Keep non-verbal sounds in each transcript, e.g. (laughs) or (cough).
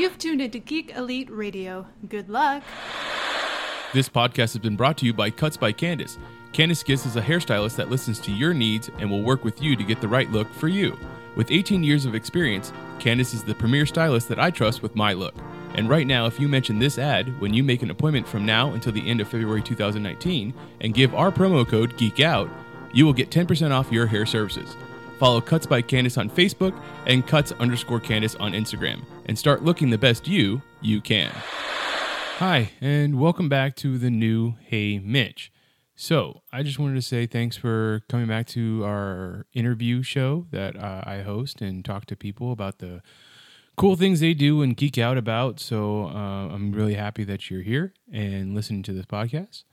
You've tuned into Geek Elite Radio. Good luck. This podcast has been brought to you by Cuts by Candace. Candace Giss is a hairstylist that listens to your needs and will work with you to get the right look for you. With 18 years of experience, Candace is the premier stylist that I trust with my look. And right now, if you mention this ad when you make an appointment from now until the end of February 2019 and give our promo code GEEKOUT, you will get 10% off your hair services. Follow Cuts by Candace on Facebook and Cuts underscore Candace on Instagram and start looking the best you you can. Hi, and welcome back to the new Hey Mitch. So, I just wanted to say thanks for coming back to our interview show that uh, I host and talk to people about the cool things they do and geek out about. So, uh, I'm really happy that you're here and listening to this podcast.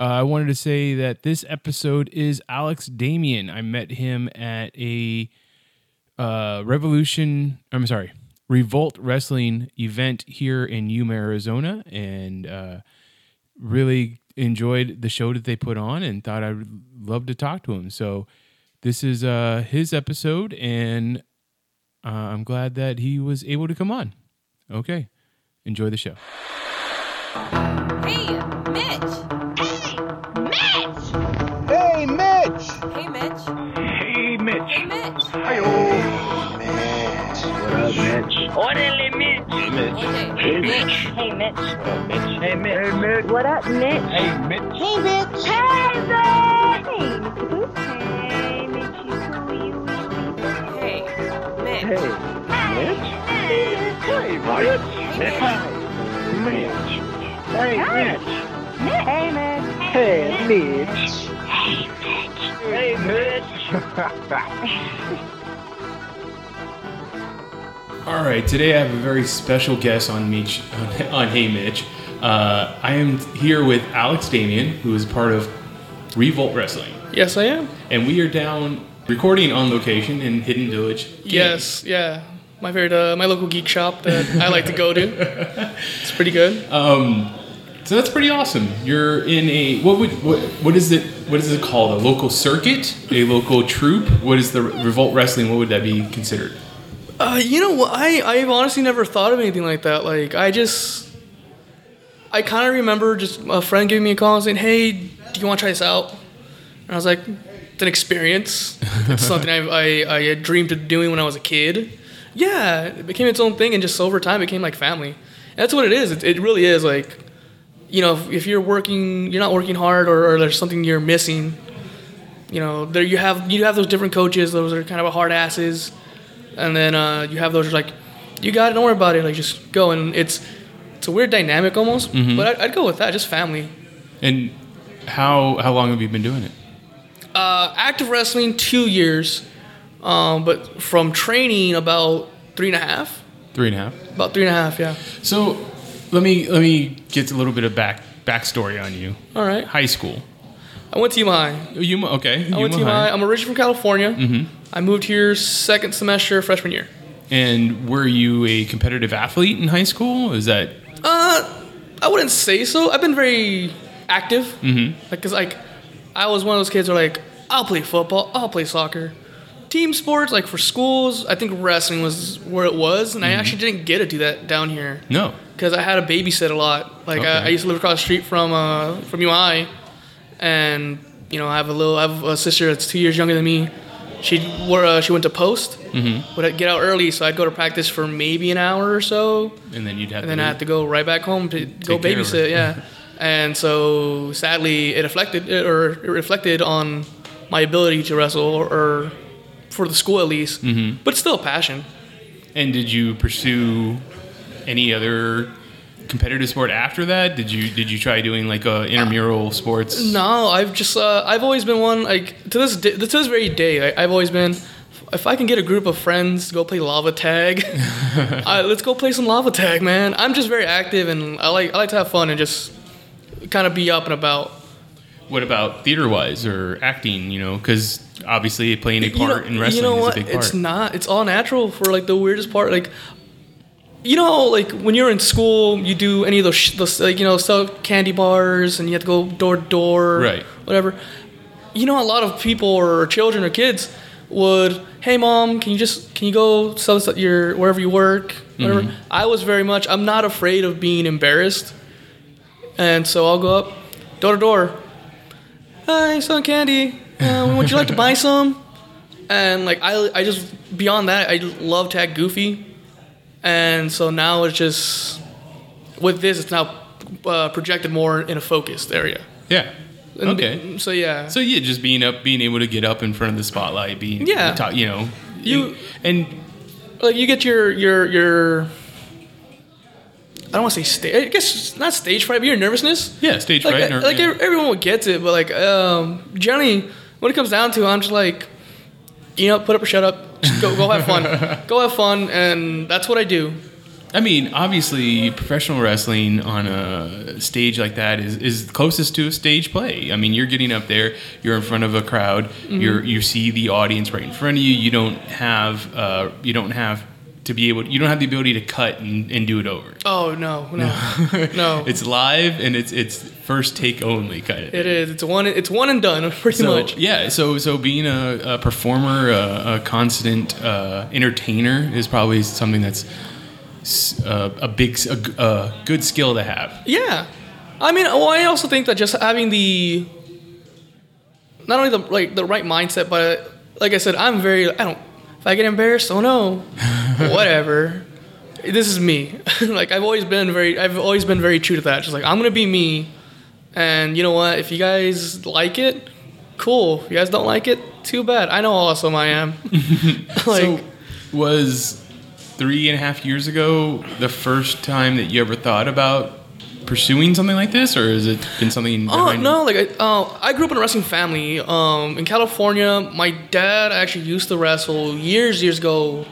Uh, I wanted to say that this episode is Alex Damien. I met him at a uh, Revolution, I'm sorry, Revolt Wrestling event here in Yuma, Arizona, and uh, really enjoyed the show that they put on and thought I'd love to talk to him. So this is uh, his episode, and uh, I'm glad that he was able to come on. Okay, enjoy the show. Hey, Orderly Mitch. Hey, Mitch. AJ. Hey, Mitch. Hey, Mitch. What up, Mitch? Hey, Mitch. Hey, Mitch. What up, Mitch? Hey, Mitch. Hey, Mitch. Hey, Mitch. Hey, Mitch. Boop. Hey, Mitch. You cool, you, you, Hey, Mitch. Hey, Mitch. Hey, Mitch. Mitch. Hey, Mitch. Hey, Mitch. Hey, Mitch. Hey, Mitch. All right, today I have a very special guest on Mitch (laughs) on Hey Mitch. Uh, I am here with Alex Damien, who is part of Revolt Wrestling, Yes, I am. and we are down recording on location in Hidden Village. Games. Yes, yeah. My favorite, uh, my local geek shop that I like to go to. (laughs) It's pretty good. Um, so that's pretty awesome. You're in a what would what what is it what is it called? A local circuit, a local troupe. What is the Revolt Wrestling? What would that be considered? Uh, you know? I I've honestly never thought of anything like that. Like I just, I kind of remember just a friend giving me a call and saying, "Hey, do you want to try this out?" And I was like, "It's an experience. It's something I I I dreamed of doing when I was a kid." Yeah, it became its own thing, and just over time, it became like family. And that's what it is. It, it really is like, you know, if, if you're working, you're not working hard, or, or there's something you're missing. You know, there you have you have those different coaches. Those are kind of hard asses and then uh, you have those like, you got it, don't worry about it, like just go. And it's it's a weird dynamic almost, but I'd, I'd go with that, just family. And how how long have you been doing it? Uh, active wrestling two years, um, but from training about three and a half, Three and a half. about three and a half, yeah. So let me let me get a little bit of back backstory on you. All right. High school. I went to Yuma High. Yuma, okay. I went to Yuma High. I'm originally from California. Mm-hmm. I moved here second semester freshman year. And were you a competitive athlete in high school? Is that Uh, I wouldn't say so. I've been very active. Mhm. Like, cause like, I was one of those kids who are like, I'll play football, I'll play soccer. Team sports, like for schools, I think wrestling was where it was, and I actually didn't get to do that down here no? because I had to babysit a lot. Like, I, I used to live across the street from uh, from UI, and you know, I have a little, I have a sister that's two years younger than me. She uh, she went to post, Mm-hmm. would get out early, so I'd go to practice for maybe an hour or so, And then you'd have and to then I had to go right back home to go Take care of her. babysit. Yeah, (laughs) and so sadly, it affected or it reflected on my ability to wrestle, or, or for the school at least. Mm-hmm. But still a passion. And did you pursue any other competitive sport after that? Did you did you try doing like uh, intramural sports? No, I've just uh, I've always been one like to this day, to this very day. I, I've always been. If I can get a group of friends to go play lava tag, (laughs) uh, let's go play some lava tag, man. I'm just very active and I like I like to have fun and just kind of be up and about. What about theater wise or acting? You know, because obviously playing a You know- part in wrestling you know is what? a big part. It's not. It's all natural for like the weirdest part. Like, you know, like when you're in school, you do any of those, sh- those like you know, sell candy bars, and you have to go door to door, Right. Whatever. You know, a lot of people or children or kids would, hey mom, can you just can you go sell this at your wherever you work, whatever. Mm-hmm. I was very much. I'm not afraid of being embarrassed, and so I'll go up, door to door. Hi, selling candy. Uh, would you like to (laughs) buy some? And like I, I just beyond that, I love to act goofy, and so now it's just with this, it's now uh, projected more in a focused area. Yeah. And Okay. So yeah. So yeah, just being up, being able to get up in front of the spotlight, being Yeah. talk, you know, You- and like you get your your your. I don't want to say stage. I guess not stage fright, but your nervousness. yeah, stage Like, fright. I- or- like yeah. everyone would get it, but like um, generally, when it comes down to, it, I'm just like, you know, put up or shut up. Just go go have fun. (laughs) go have fun, and that's what I do. I mean, obviously, professional wrestling on a stage like that is, is closest to a stage play. I mean, you're getting up there, you're in front of a crowd, Mm-hmm. you're you see the audience right in front of you. You don't have uh, you don't have to be able to, you don't have the ability to cut and, and do it over. Oh no, (laughs) no, no. It's live and it's it's first take only kind of. It is. It's one. It's one and done, (laughs) pretty so, much. Yeah, so so being a, a performer, a, a constant uh, entertainer is probably something that's uh, a big, a, a good skill to have. Yeah, I mean, well, I also think that just having the not only the like the right mindset, but like I said, I'm very. I don't. If I get embarrassed, oh no, (laughs) (laughs) whatever. This is me. (laughs) like I've always been very. I've always been very true to that. Just like I'm gonna be me, and you know what? If you guys like it, cool. If you guys don't like it, too bad. I know how awesome I am. (laughs) like. so, was three and a half years ago the first time that you ever thought about pursuing something like this, or has it been something? Oh no! Like I, uh, I grew up in a wrestling family. Um, in California, my dad actually used to wrestle years, years ago,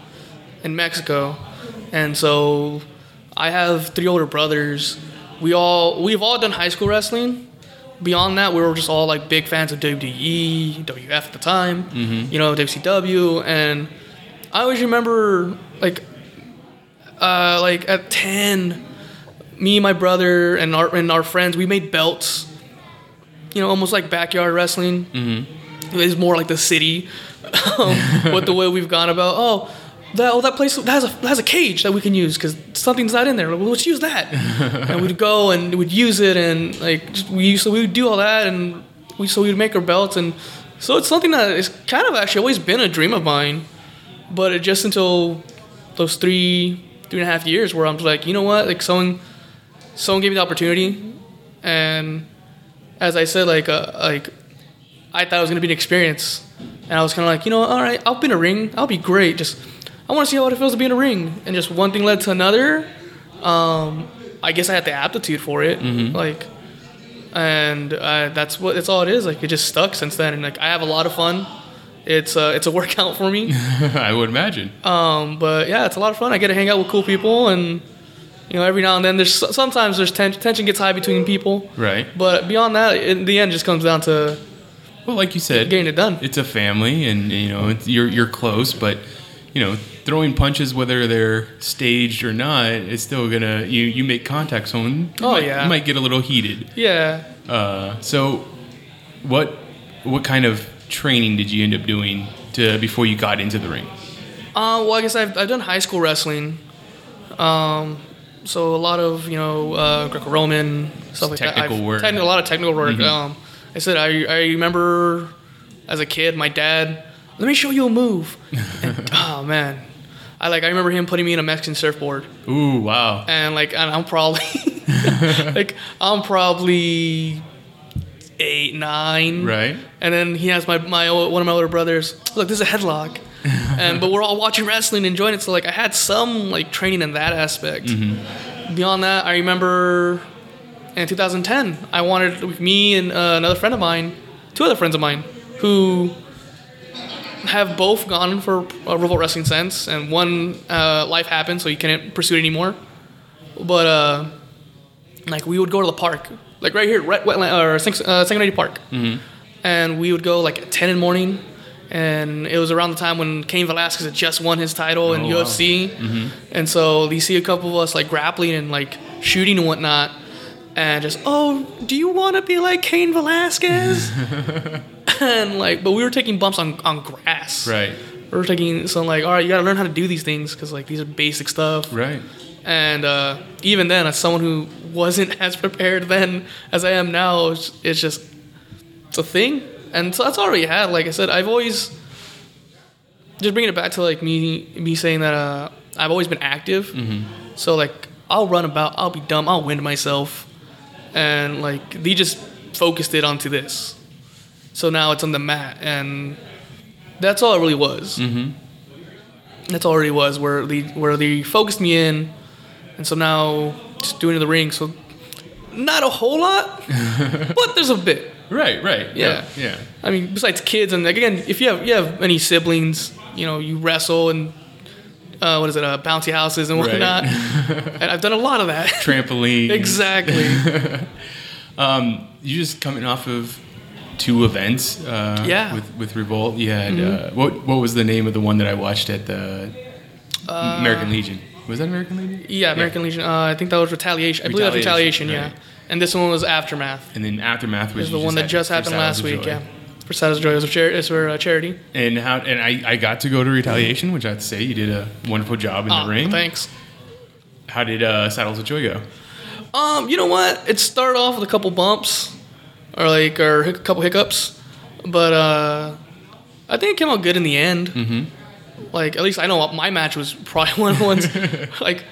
in Mexico, and so I have three older brothers. We all we've all done high school wrestling. Beyond that, we were just all like big fans of WWE, WF at the time. You know, WCW, and I always remember like, uh, like at ten me, my brother, and our and our friends, we made belts. You know, almost like backyard wrestling. Mm-hmm. It's more like the city, (laughs) um, with the way we've gone about. Oh, that oh, that place that has a that has a cage that we can use because something's not in there. Well, let's use that. (laughs) and we'd go and we'd use it and like just, we so we would do all that and we so we'd make our belts and so it's something that is kind of actually always been a dream of mine, but it just until those three three and a half years where I'm just like you know what like someone someone gave me the opportunity, and as I said, like uh, like I thought it was gonna be an experience, and I was kind of like, you know, all right, I'll be in a ring, I'll be great. Just I want to see how it feels to be in a ring, and just one thing led to another. Um, I guess I had the aptitude for it, like, and uh, that's what that's all it is. Like it just stuck since then, and like I have a lot of fun. It's uh, it's a (laughs) workout for me. (laughs) I would imagine. Um, but yeah, it's a lot of fun. I get to hang out with cool people, and you know, every now and then there's sometimes there's ten- tension gets high between people. Right. But beyond that, in the end, just comes down to Well, like you said, getting it done. it's a family, and you know it's, you're you're close, but you know throwing punches, whether they're staged or not, it's still gonna you you make contact. Someone, you Oh, might, yeah. you might get a little heated. Yeah. Uh, so, what what kind of training did you end up doing to before you got into the ring? Uh, well, I guess I've, I've done high school wrestling. Um, so a lot of you know uh, Greco-Roman stuff like Technical that. I've- work. a lot of technical work. Um, I said I, I remember as a kid, my dad. Let me show you a move. (laughs) And, oh man, I like I remember him putting me in a Mexican surfboard. Ooh, wow. and like and I'm probably (laughs) like I'm probably eight nine Right. and then he has my my one of my older brothers look this is a headlock (laughs) and but we're all watching wrestling and enjoying it so like I had some like training in that aspect beyond that I remember in 2010 I wanted me and uh, another friend of mine two other friends of mine who have both gone for uh, revolt wrestling since and one uh, life happened so you couldn't pursue it anymore. But uh, like we would go to the park, like right here, right, wetland, or uh, Park, and we would go like at ten in the morning, and it was around the time when Cain Velasquez had just won his title in Oh, wow. UFC, and so you see a couple of us like grappling and like shooting and whatnot, and just oh, do you want to be like Cain Velasquez? (laughs) and (laughs) like, but we were taking bumps on on grass. Right. We were taking some like, all right, you gotta learn how to do these things because like these are basic stuff. Right. And uh, even then, as someone who wasn't (laughs) as prepared then as I am now, it's, it's just it's a thing. And so that's already had. Like I said, I've always just bringing it back to like me me saying that uh, I've always been active. So like I'll run about, I'll be dumb, I'll wind myself, and like they just focused it onto this. So now it's on the mat, and that's all it really was. Mm-hmm. That's all it really was. Where they where they focused me in, and so now just doing it in the ring. So not a whole lot, (laughs) but there's a bit. Right. Right. Yeah. Yeah. I mean, besides kids, and like, again, if you have you have any siblings, you know, you wrestle and uh, what is it, uh, bouncy houses and Right. whatnot. (laughs) and I've done a lot of that. Trampoline. (laughs) exactly. Um, you just coming off of two events. Uh, Yeah. With with Revolt, you had uh, what what was the name of the one that I watched at the American Legion? Was that American Legion? Yeah, American Legion. Uh, I think that was Retaliation. I believe that was Retaliation, Retaliation. Yeah. And this one was Aftermath. And then aftermath was the one that just happened last week. Yeah. For Saddles of Joy, was for, chari- for uh, charity. And how and I, I got to go to Retaliation, which I have to say you did a wonderful job in Ah, the ring. Thanks. How did uh, Saddles of Joy go? Um, you know what? It started off with a couple bumps, or like, or a couple hiccups, but uh, I think it came out good in the end. Mm-hmm. Like, at least I know my match was probably (laughs) one of the ones, like,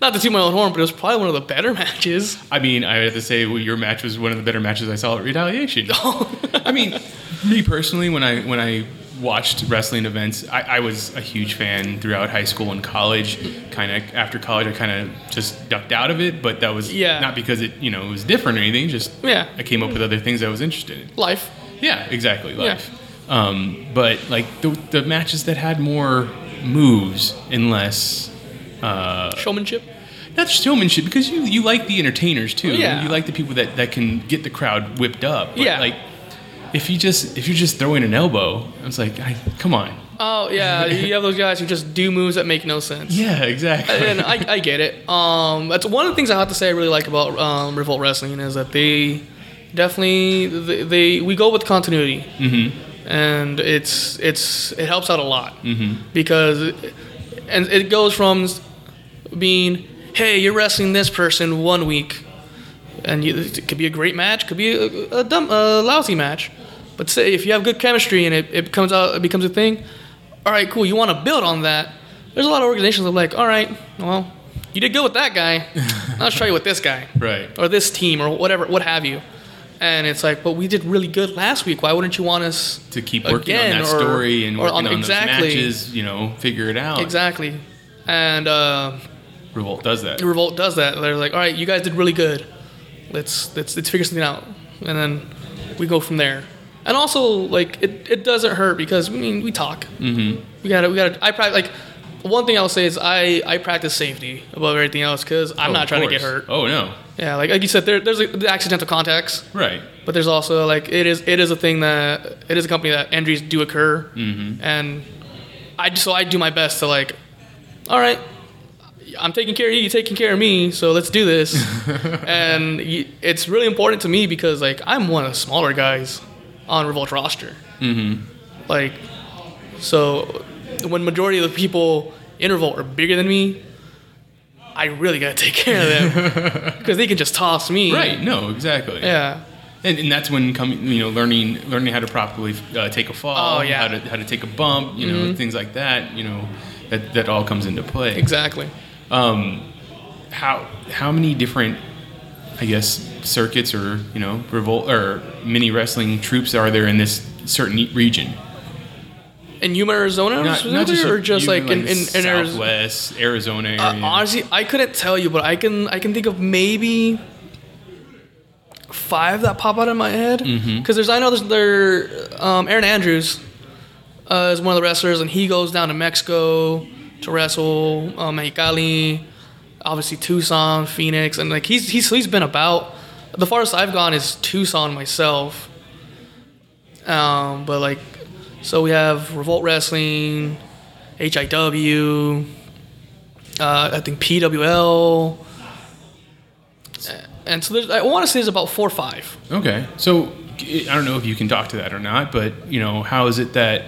not to toot my own horn, but it was probably one of the better (laughs) matches. I mean, I have to say well, your match was one of the better matches I saw at Retaliation. (laughs) I mean, me personally, when I when I watched wrestling events, I, I was a huge fan throughout high school and college. Kind of after college, I kind of just ducked out of it, but that was Yeah. not because it you know it was different or anything. Just Yeah. I came up with other things I was interested in. Life. Yeah, exactly. Life. Um, but like the the matches that had more moves and less uh, Showmanship. not showmanship because you you like the entertainers too. Yeah. You like the people that, that can get the crowd whipped up. But Yeah. Like if you just if you're just throwing an elbow, I was like, I, come on. Oh, yeah. you have those guys who just do moves that make no sense. Yeah, exactly. and I, I get it. Um, that's one of the things I have to say I really like about um, Revolt Wrestling is that they definitely they, they we go with continuity, mm-hmm. and it's it's it helps out a lot mm-hmm. because it, and it goes from being hey you're wrestling this person one week, and you, it could be a great match, could be a, a dumb a lousy match, but say if you have good chemistry and it, it comes out it becomes a thing, all right cool you want to build on that. There's a lot of organizations that are like all right well you did good with that guy, (laughs) let's try you with this guy right. or this team or whatever, what have you. And it's like, but we did really good last week. Why wouldn't you want us To keep working on that or- story and working on- on, exactly. those matches, you know, figure it out. exactly? And uh, Revolt does that. Revolt does that. They're like, all right, you guys did really good. Let's let's let's figure something out, and then we go from there. And also, like, it, it doesn't hurt because I mean we talk. Mm-hmm. We gotta we gotta. I practice like. One thing I'll say is I, I practice safety above everything else because I'm Oh, not trying to get hurt. Oh no. Yeah, like, like you said, there, there's like, the accidental contacts. Right. But there's also like it is it is a thing that it is a company that injuries do occur, mm-hmm. and I so I do my best to like, all right, I'm taking care of you, you're taking care of me, so let's do this. (laughs) and it's really important to me because like I'm one of the smaller guys on Revolt roster. Mm-hmm. Like, so when majority of the people in Revolt are bigger than me. I really gotta take care of them (laughs) because they can just toss me. Right. No, exactly. Yeah. And, and that's when coming, you know, learning learning how to properly uh, take a fall, Oh, yeah. Mm-hmm. how to how to take a bump, you know, things like that. You know, that that all comes into play. Exactly. Um, how how many different, I guess, circuits or you know, revolt or mini wrestling troops are there in this certain region? In Yuma, Arizona, specifically, or just like, in, in, in Arizona? Southwest Arizona area. Uh, honestly, I couldn't tell you, but I can I can think of maybe five that pop out in my head. Because Mm-hmm. there's I know there's there um, Aaron Andrews uh, is one of the wrestlers, and he goes down to Mexico to wrestle um, Mexicali, obviously Tucson, Phoenix, and like he's he's he's been about. The farthest I've gone is Tucson myself. Um, but like, so we have Revolt Wrestling, HIW, uh, I think PWL, and so there's, I want to say there's about four or five. Okay, so I don't know if you can talk to that or not, but you know, how is it that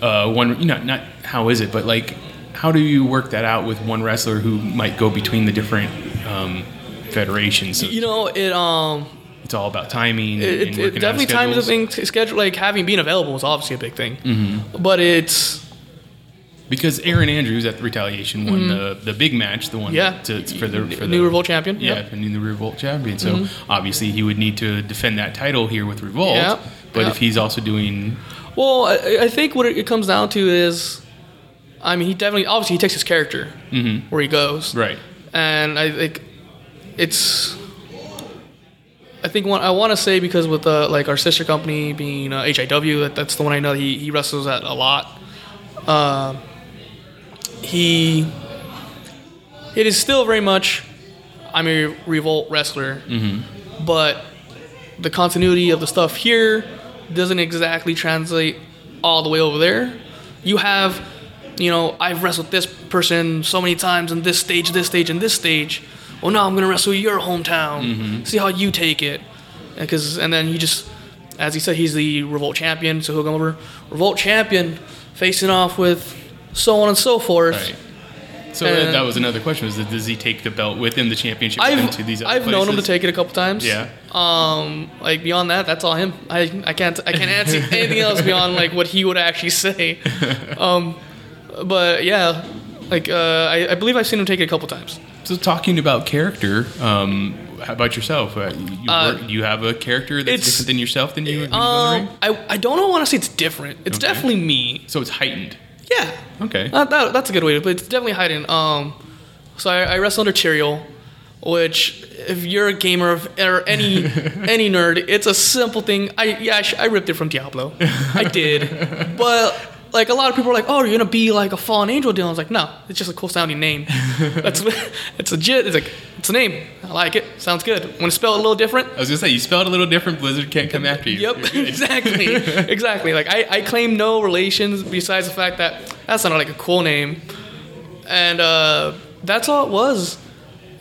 uh, one, you know, not how is it, but like, how do you work that out with one wrestler who might go between the different um, federations? So You know, it um, it's all about timing. and- it, and it, working it out definitely time is a thing. Schedule like having being available is obviously a big thing, Mm-hmm. but it's because Aaron Andrews at the Retaliation won the, the big match, the one Mm-hmm. yeah to, for the for the new revolt champion. Yeah, Yep. the Revolt champion. So obviously he would need to defend that title here with Revolt. Yep, But yep. if he's also doing Well, I, I think what it comes down to is, I mean, he definitely obviously he takes his character where he goes, Mm-hmm. right, and I think it's. I think one I want to say because with uh, like our sister company being uh, HIW, that, that's the one I know he, he wrestles at a lot. Uh, he it is still very much I'm a revolt wrestler, but the continuity of the stuff here doesn't exactly translate all the way over there. You have, you know, I've wrestled this person so many times in this stage, this stage, and this stage. Well, now I'm gonna wrestle your hometown. See how you take it, because and then he just, as he said, he's the revolt champion, so he'll come over, revolt champion, facing off with so on and so forth. right. So And- that, was another question: was that does he take the belt with him, the championship, I've to these other I've known him to take it a couple times. Yeah. Um, like beyond that, that's all him. I I can't I can't answer (laughs) anything else beyond like what he would actually say. (laughs) Um, but yeah, like uh, I, I believe I've seen him take it a couple times. So talking about character, um, how about yourself? Uh, you, Uh, work, you have a character that's different than yourself than you. when you go in the Um. I I don't. Want to say it's different. It's Okay. definitely me. So it's heightened. Yeah. Okay. Uh, that, that's a good way to put it. It's definitely heightened. Um, so I, I wrestle under Tyrael, which if you're a gamer of, or any (laughs) any nerd, it's a simple thing. I yeah, I, sh- I ripped it from Diablo. I did, (laughs) but like a lot of people are like, oh, you're gonna be like a fallen angel deal. I was like, no, it's just a cool sounding name. (laughs) That's it's legit. It's like it's a name. I like it. Sounds good. Want to spell it a little different? I was gonna say you spelled a little different. Blizzard can't come after you. Yep, (laughs) exactly, (laughs) exactly. Like I, I claim no relations besides the fact that that sounded like a cool name, and uh, that's all it was.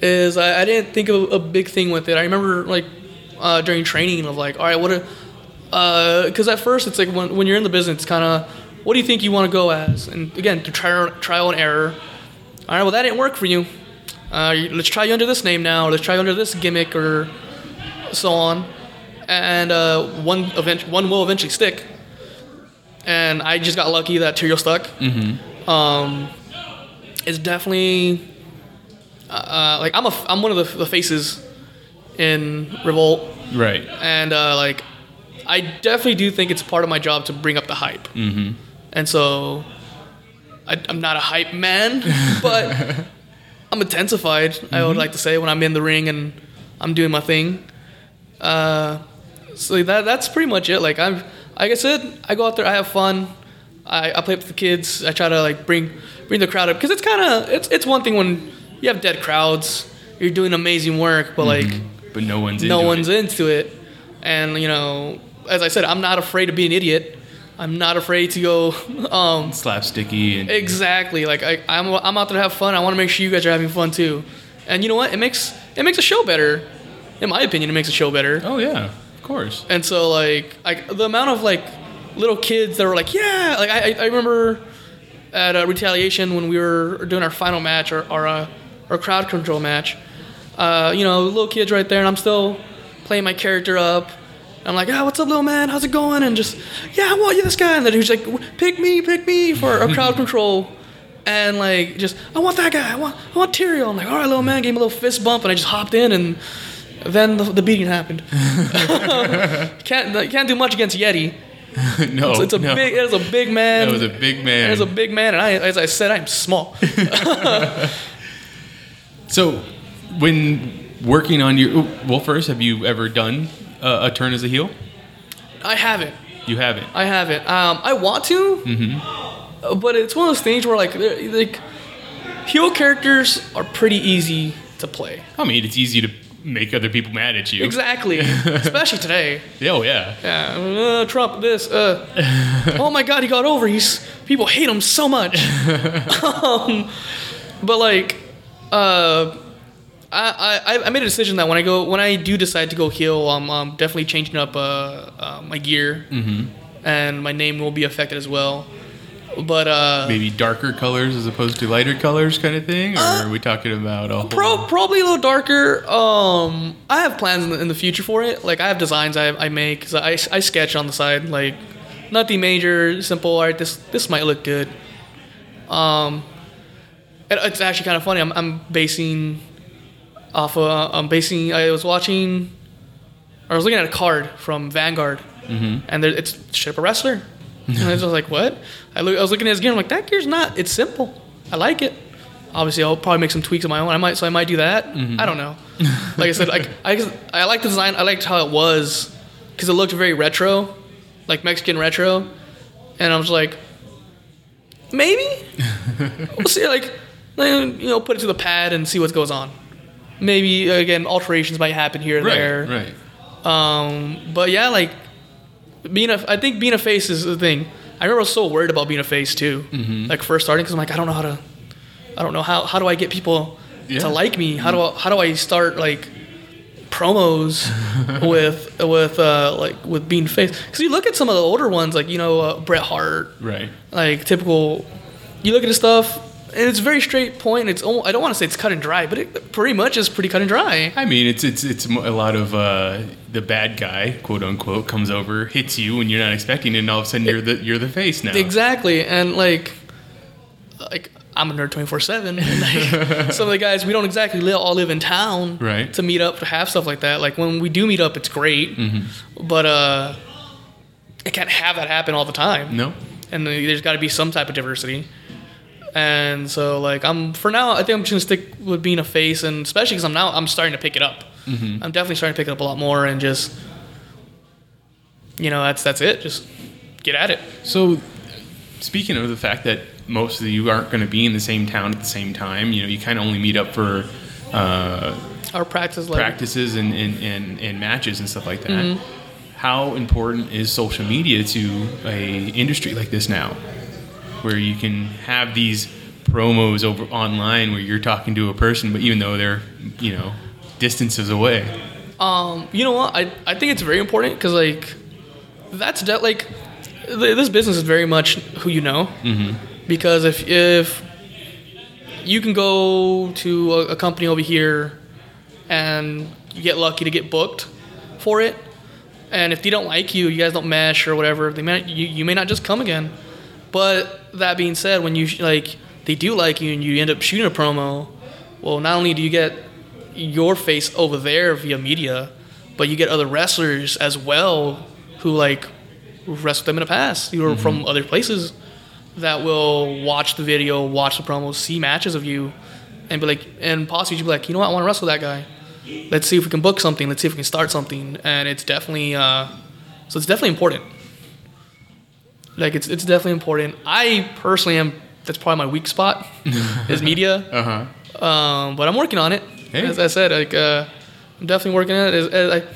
Is I, I didn't think of a big thing with it. I remember like uh, during training of like, all right, what? A because at first it's like when when you're in the business, it's kind of what do you think you want to go as? And again, to trial trial and error. All right, well that didn't work for you. Uh, let's try you under this name now. Or let's try you under this gimmick or so on and uh, one event one will eventually stick. And I just got lucky that Tyrael stuck. Mm-hmm. Um, it's definitely uh, like I'm a I'm one of the, the faces in Revolt, Right. and uh, like I definitely do think it's part of my job to bring up the hype. Mm-hmm. And so I, I'm not a hype man, (laughs) but I'm intensified. I would like to say when I'm in the ring and I'm doing my thing. Uh, so that that's pretty much it. Like I'm, like I said, I go out there, I have fun. I, I play with the kids. I try to like bring bring the crowd up because it's kind of it's it's one thing when you have dead crowds, you're doing amazing work, but like But no one's no into one's it. into it. And you know, as I said, I'm not afraid to be an idiot. I'm not afraid to go. Um, slapsticky and exactly. Like I, I'm, I'm out there to have fun. I want to make sure you guys are having fun too. And you know what? It makes it makes a show better. In my opinion, it makes a show better. oh yeah, of course. And so like like the amount of like little kids that were like yeah like I I- remember at a retaliation when we were doing our final match or or uh, our crowd control match, uh, you know little kids right there and I'm still playing my character up. I'm like, ah, what's up, little man? How's it going? And just, yeah, I want you this guy. And then he's like, pick me, pick me for a crowd (laughs) control. And like, just, I want that guy. I want, I want Tyrael. I'm like, all right, little man. Gave him a little fist bump, and I just hopped in, and then the, the beating happened. (laughs) (laughs) can't can't do much against Yeti. no, It's, it's a no. big, it is a big man. That was a big man. It is a big man, and I, as I said, I'm small. So, when working on your well, first, have you ever done a, a turn as a heel? I haven't. You haven't. I haven't. Um, I want to, Mm-hmm. but it's one of those things where like, like, heel characters are pretty easy to play. I mean, it's easy to make other people mad at you. Exactly, (laughs) especially today. Oh yeah. Yeah, uh, Trump, this. Uh, (laughs) oh my God, he got over. He's people hate him so much. (laughs) um, but like, uh, I, I I made a decision that when I go when I do decide to go heel, I'm um, definitely changing up uh, uh, my gear, Mm-hmm. and my name will be affected as well. But uh, Maybe darker colors as opposed to lighter colors, kind of thing, or are we talking about a whole? Pro, probably a little darker. Um, I have plans in the, in the future for it. Like I have designs I, I make 'cause I, I sketch on the side. Like nothing major, simple. art. this this might look good. Um, it, it's actually kind of funny. I'm, I'm basing off of um, I'm basing. I was watching. I was looking at a card from Vanguard, mm-hmm. and there, it's up a wrestler. and I was like, "What?" I, look, I was looking at his gear. I'm like, "That gear's not. It's simple. I like it." Obviously, I'll probably make some tweaks of my own. I might, so I might do that. Mm-hmm. I don't know. Like I said, like (laughs) I, I like the design. I liked how it was because it looked very retro, like Mexican retro, and I was like, maybe (laughs) we'll see. Like, you know, put it to the pad and see what goes on. Maybe again, alterations might happen here and right, there. right. Um, but yeah, like being a, I think being a face is the thing. I remember I was so worried about being a face too, Mm-hmm. like first starting, because I'm like, I don't know how to, I don't know how how do I get people Yeah. to like me? How do I, how do I start like promos (laughs) with with uh, like with being face? Because you look at some of the older ones, like you know uh, Bret Hart, Right. like typical. You look at his stuff, and it's very straight point. It's almost, I don't want to say it's cut and dry, but it pretty much is pretty cut and dry. I mean, it's it's it's a lot of uh, the bad guy, quote unquote, comes over, hits you when you're not expecting it, and all of a sudden you're the you're the face now. Exactly, and like, like I'm a nerd 24 seven. (laughs) Like, (laughs) some of the guys we don't exactly live, all live in town, Right. To meet up to have stuff like that. Like when we do meet up, it's great, Mm-hmm. but uh, it can't have that happen all the time. No. and there's got to be some type of diversity. And so, like, I'm for now, I think I'm just gonna stick with being a face, and especially because I'm now I'm starting to pick it up. Mm-hmm. I'm definitely starting to pick it up a lot more, and just, you know, that's that's it. Just get at it. So, speaking of the fact that most of you aren't going to be in the same town at the same time, you know, you kind of only meet up for uh, Our practice, like, practices and, and, and, and matches and stuff like that. Mm-hmm. How important is social media to a industry like this now, where you can have these promos over online where you're talking to a person, but even though they're you know distances away. Um, you know what? I, I think it's very important because like that's de- like th- this business is very much who you know. Mm-hmm. Because if if you can go to a, a company over here and you get lucky to get booked for it, and if they don't like you, you guys don't mesh or whatever, they may you, you may not just come again. But that being said, when you like they do like you and you end up shooting a promo, well, not only do you get your face over there via media, but you get other wrestlers as well who like wrestled them in the past, who are from other places that will watch the video, watch the promos, see matches of you, and be like, and possibly you be like, you know what, I want to wrestle that guy. Let's see if we can book something. Let's see if we can start something. And it's definitely, uh, so it's definitely important. Like it's it's definitely important. I personally am. That's probably my weak spot, (laughs) is media. Uh huh. Um, but I'm working on it. Hey. As I said, like uh, I'm definitely working on it. As- as I,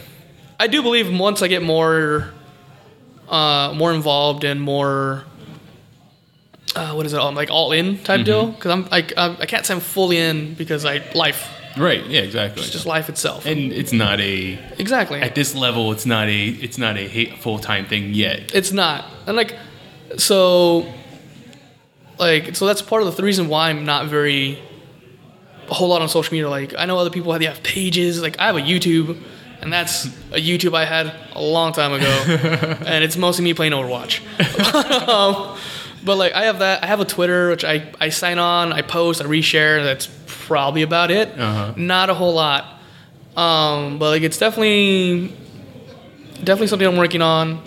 I do believe once I get more, uh, more involved and more, uh, what is it? Um, like all in type deal. Because I'm like I'm, I can't say I'm fully in because I life. Right. Yeah. Exactly. It's just life itself. and it's not a exactly. at this level. It's not a it's not a full time thing yet. It's not. And like, so, like, so that's part of the reason why I'm not very, a whole lot on social media. Like, I know other people have, they have pages. Like, I have a YouTube, and that's a YouTube I had a long time ago, (laughs) and it's mostly me playing Overwatch. (laughs) um, but like, I have that. I have a Twitter, which I I sign on, I post, I reshare. That's probably about it. Uh-huh. Not a whole lot. Um, but like, it's definitely definitely something I'm working on,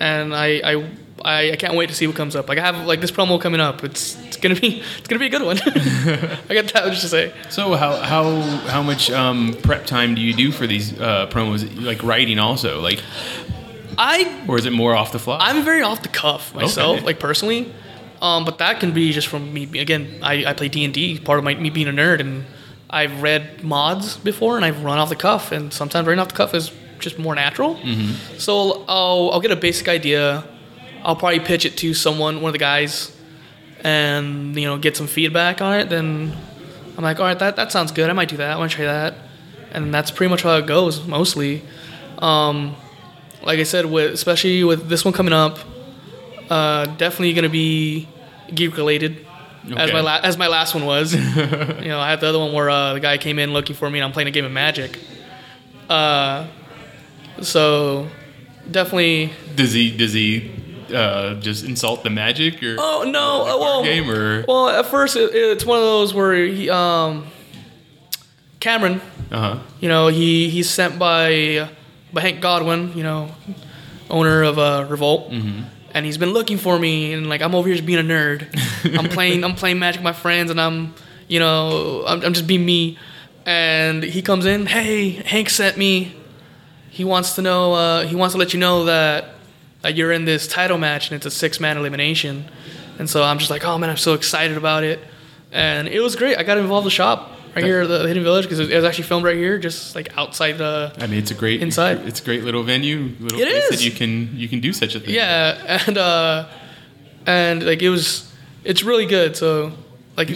and I, I I I can't wait to see what comes up. Like I have like this promo coming up. It's it's gonna be it's gonna be a good one. (laughs) (laughs) I got that much to say. So how how how much um, prep time do you do for these uh, promos? Like writing also, like, I or is it more off the fly? I'm very off the cuff myself, Okay. like personally. Um, but that can be just from me. Again, I, I play D and D. Part of my me being a nerd, and I've read mods before, and I've run off the cuff. And sometimes running off the cuff is just more natural. So I'll I'll get a basic idea. I'll probably pitch it to someone, one of the guys, and you know get some feedback on it. Then I'm like, all right, that, that sounds good. I might do that. I want to try that. And that's pretty much how it goes mostly. Um, like I said, with especially with this one coming up, uh, definitely gonna be geek related. As my la- as my last one was, (laughs) you know, I had the other one where uh, the guy came in looking for me, and I'm playing a game of Magic. Uh, so definitely. Does he does he uh, just insult the magic or Oh no! uh, well, game or well, at first it, it's one of those where he, um, Cameron, uh huh you know, he he's sent by by Hank Godwin, you know, owner of uh, Revolt, and he's been looking for me, and like I'm over here just being a nerd. (laughs) I'm playing I'm playing Magic with my friends, and I'm you know I'm, I'm just being me, and he comes in, hey, Hank sent me. He wants to know. Uh, he wants to let you know that that you're in this title match, and it's a six man elimination. And so I'm just like, oh man, I'm so excited about it, and it was great. I got involved in the shop right here the Hidden Village because it was actually filmed right here, just like outside the. I mean, it's a great Inside. It's a great little venue, little It place is. that you can you can do such a thing. Yeah, and uh, and like it was, it's really good. So like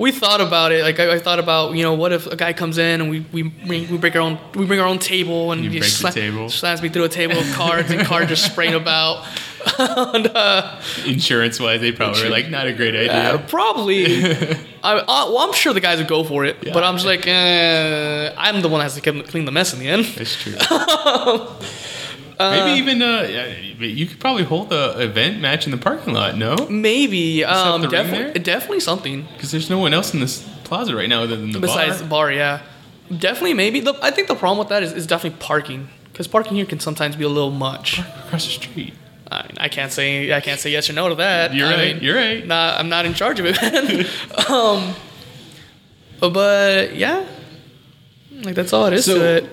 we thought about it. Like I, I thought about you know what if a guy comes in and we we bring, we break our own we bring our own table and You he break sla- table. slams me through a table of cards and cards just spraying about. (laughs) and, uh, Insurance wise, they probably were like not a great idea. uh, probably. (laughs) I, uh, well, I'm sure the guys would go for it, Yeah. but I'm just like, eh, I'm the one that has to clean the mess in the end. That's true. (laughs) Maybe even uh, you could probably hold the event match in the parking lot. No, Maybe, um, definitely, definitely something. because there's no one else in this plaza right now other than the Besides the bar. bar, yeah. Definitely, maybe. The, I think the problem with that is, is definitely parking. Because parking here can sometimes be a little much. across the street. I, mean, I can't say I can't say yes or no to that. You're I right. mean, you're right. Nah, I'm not in charge of it, man. (laughs) um, but yeah, like that's all it is So- to it.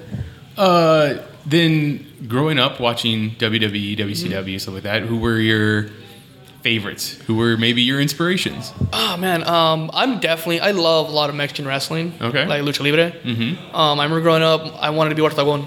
Uh, then growing up watching WWE, WCW, stuff like that, who were your favorites? Who were maybe your inspirations? Oh man, um, I'm definitely I love a lot of Mexican wrestling. Okay. Like lucha libre. Mm-hmm. Um, I remember growing up, I wanted to be Octagón.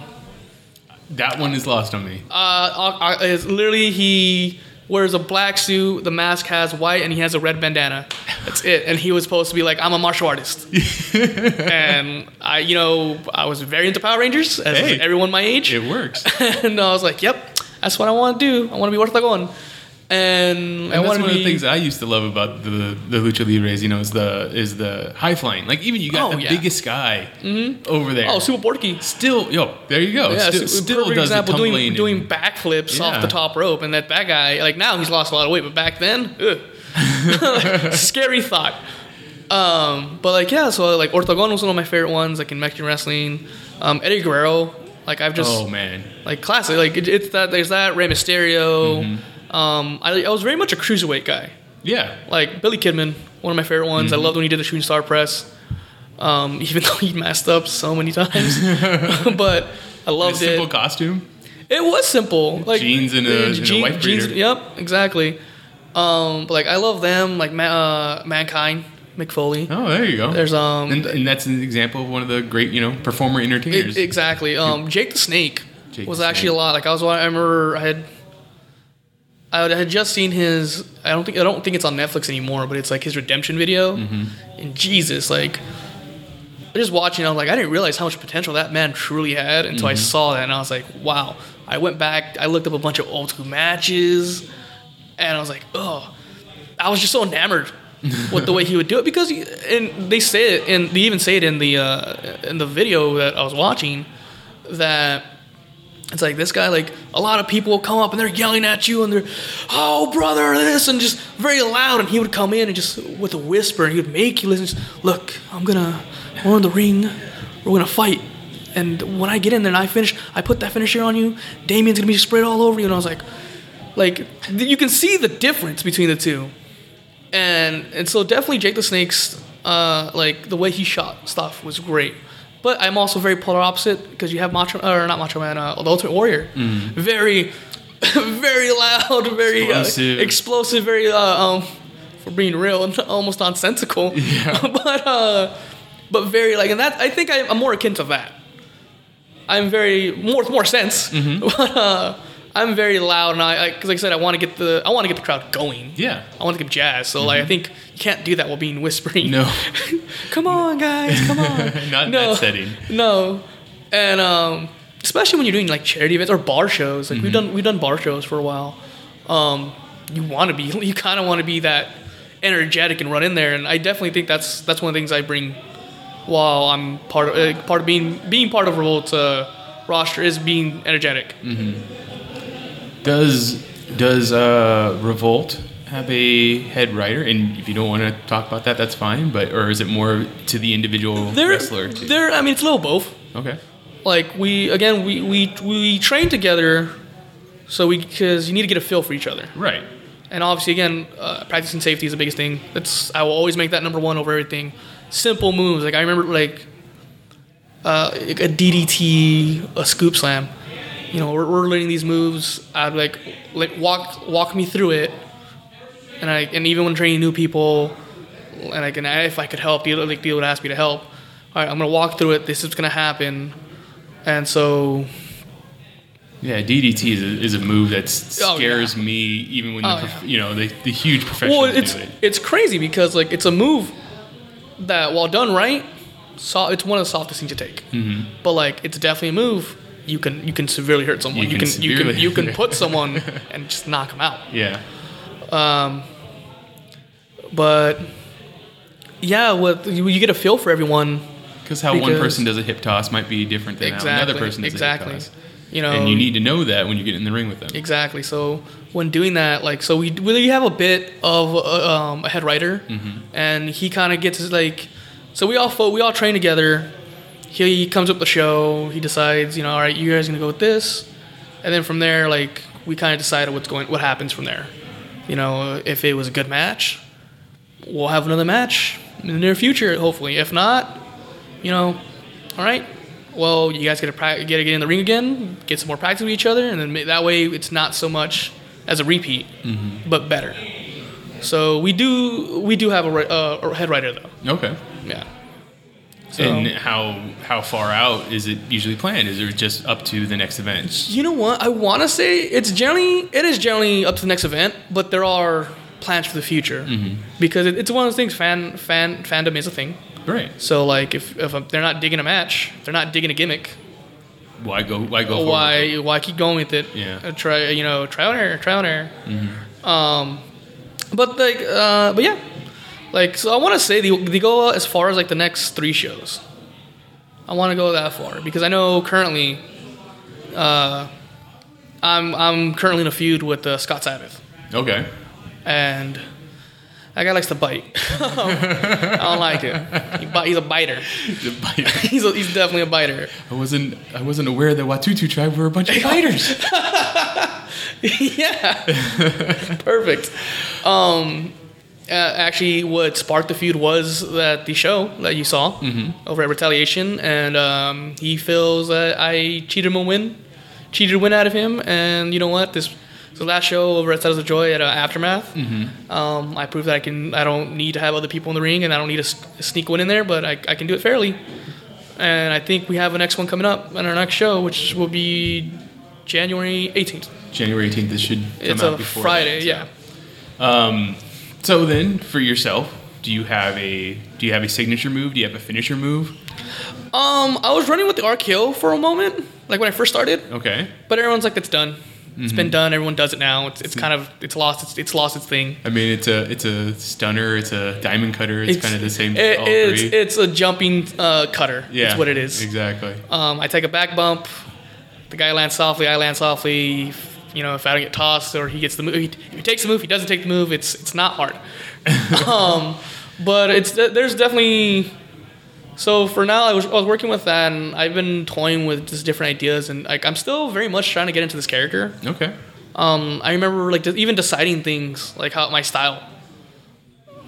That one is lost on me. Uh, uh, it's literally he wears a black suit, the mask has white, and he has a red bandana. That's it. And he was supposed to be like, I'm a martial artist. (laughs) and I, you know, I was very into Power Rangers, as Hey. everyone my age. It works. (laughs) and I was like, yep, that's what I want to do. I want to be Octagón. And, And one of the things I used to love about the the lucha libres. You know, is the is the high flying. Like even you got Oh, the yeah. biggest guy over there. oh, Super Porky. still, yo, there you go. Yeah, still, still does example the tumbling. doing doing backflips Yeah. off the top rope, and that that guy like now he's lost a lot of weight, but back then, ugh. (laughs) scary thought. Um, but like yeah, so like Octagón was one of my favorite ones, like in Mexican wrestling. Um, Eddie Guerrero, like I've just oh man, like classic, like it, it's that there's that Rey Mysterio. Mm-hmm. Um, I, I was very much a cruiserweight guy. yeah. Like Billy Kidman, one of my favorite ones. Mm-hmm. I loved when he did the shooting star press. Um, (laughs) even though he messed up so many times, (laughs) but I loved simple it. Simple costume. It was simple, like Jeans and a- uh, and a wife beater. Yep, exactly. Um, but like I love them, like Ma- uh, mankind, Mick Foley. Oh, there you go. There's um and, and that's an example of one of the great, you know, performer entertainers. exactly. Um, Jake the Snake Jake was the actually Snake. a lot. Like I was, I remember I had. I had just seen his. I don't think I don't think it's on Netflix anymore, but it's like his redemption video. Mm-hmm. And Jesus, like, I just watching, I was like, I didn't realize how much potential that man truly had until I Mm-hmm. saw that, and I was like, wow. I went back, I looked up a bunch of old school matches, and I was like, oh, I was just so enamored (laughs) with the way he would do it because, he, and they say it, and they even say it in the uh, in the video that I was watching that it's like this guy, like a lot of people will come up and they're yelling at you and they're, oh brother, this and just very loud. And he would come in and just with a whisper and he would make you listen. Just, Look, I'm gonna, we're in the ring, we're gonna fight. And when I get in there and I finish, I put that finisher on you. Damien's gonna be sprayed all over you. And I was like, like you can see the difference between the two. And and so definitely Jake the Snake's uh, like the way he shot stuff was great. But I'm also very polar opposite because you have Macho or not Macho Man, uh, the Ultimate Warrior, very, (laughs) very loud, very Mm-hmm. Explosive. Uh, explosive, very uh, um, for being real, (laughs) almost nonsensical. (laughs) Yeah. but uh, but very like, and that I think I, I'm more akin to that. I'm very more more sense, Mm-hmm. but uh, I'm very loud, and I because like I said, I want to get the I want to get the crowd going. Yeah. I want to get jazz. So like I think you can't do that while being whispering. No. (laughs) come on, guys, come on. (laughs) Not in no, that setting. No, and um, especially when you're doing like charity events or bar shows. Like Mm-hmm. we've done we've done bar shows for a while. Um, you want to be (laughs) you kind of want to be that energetic and run in there, and I definitely think that's that's one of the things I bring while I'm part of uh, part of being being part of Revolt's uh, roster is being energetic. Does does uh, Revolt have a head writer? And if you don't want to talk about that, that's fine. But or is it more to the individual They're, wrestler? Too? they're I mean it's a little both. okay. like we again we we we train together so we because you need to get a feel for each other Right. and obviously again uh, practicing safety is the biggest thing that's i will always make that number one over everything simple moves like i remember like uh, a ddt a scoop slam you know we're, we're learning these moves i'd like like walk walk me through it and i and even when training new people and I can if I could help, people like people would ask me to help. All right, I'm gonna walk through it. This is gonna happen, and so Yeah, DDT is a, is a move that Oh, scares me even when the Oh, yeah. you know the, the huge professionals well, it's do it. it's crazy because like it's a move that while done right, so it's one of the softest things to take. Mm-hmm. But like it's definitely a move you can you can severely hurt someone. You You can can you can you can (laughs) put someone and just knock them out. Yeah. But yeah, with you, you get a feel for everyone. Because how one person does a hip toss might be different than how another person does exactly. a hip toss. You know, and you need to know that when you get in the ring with them. Exactly. So when doing that, like, so we we have a bit of uh, um, a head writer, and he kind of gets his like, so we all fo- we all train together. He comes up with the show. He decides, you know, all right, you guys gonna go with this, and then from there, like, we kind of decide what's going, what happens from there. You know, if it was a good match, we'll have another match in the near future, hopefully. If not, you know, all right. Well, you guys get to pra- get to get in the ring again, get some more practice with each other, and then that way it's not so much as a repeat, but better. So we do we do have a, uh, a head writer though. Okay. Yeah. So And how how far out is it usually planned? Is it just up to the next event? you know what? I want to say it's generally it is generally up to the next event, but there are plans for the future because it, it's one of those things. Fan fan fandom is a thing. Right. So like if if they're not digging a match, they're not digging a gimmick. Why go? Why go? why why keep going with it? Yeah. Uh, try you know trial and error, trial and error. Um, but like uh, but yeah, like so I want to say they, they go as far as like the next three shows. I want to go that far because I know currently, uh, I'm I'm currently in a feud with uh, Scott Sabbath Okay. and. That guy likes to bite. (laughs) I don't like it. He bite, he's a biter. The biter. (laughs) He's, a, he's definitely a biter. I wasn't I wasn't aware that Watutu tribe were a bunch of (laughs) biters. yeah. Perfect. Um, uh, actually, what sparked the feud was that the show that you saw over at Retaliation, and um, he feels that I cheated him a win, cheated a win out of him, and you know what? This the last show over at Settles of Joy at uh, Aftermath. Um, I proved that I can. I don't need to have other people in the ring, and I don't need to s- sneak one in there, but I, I can do it fairly. And I think we have a next one coming up on our next show, which will be January 18th. January 18th. This should come It's out a before Friday, that, yeah. so. So then, for yourself, do you have a do you have a signature move? Do you have a finisher move? Um, I was running with the RKO for a moment, like when I first started, Okay. but everyone's like, "It's done. It's Mm-hmm. been done. Everyone does it now. It's, it's kind of it's lost its it's lost its thing. I mean, it's a it's a stunner. It's a diamond cutter. It's, kind of the same. It- it's three. it's a jumping uh, cutter. yeah, That's what it is. Exactly. Um, I take a back bump. The guy lands softly. I land softly. You know, if I don't get tossed or he gets the move, he, if he takes the move, he doesn't take the move. It's it's not hard. (laughs) um, but it's there's definitely. So for now, I was, I was working with that, and I've been toying with just different ideas, and like I'm still very much trying to get into this character. Okay. Um, I remember like even deciding things like how my style.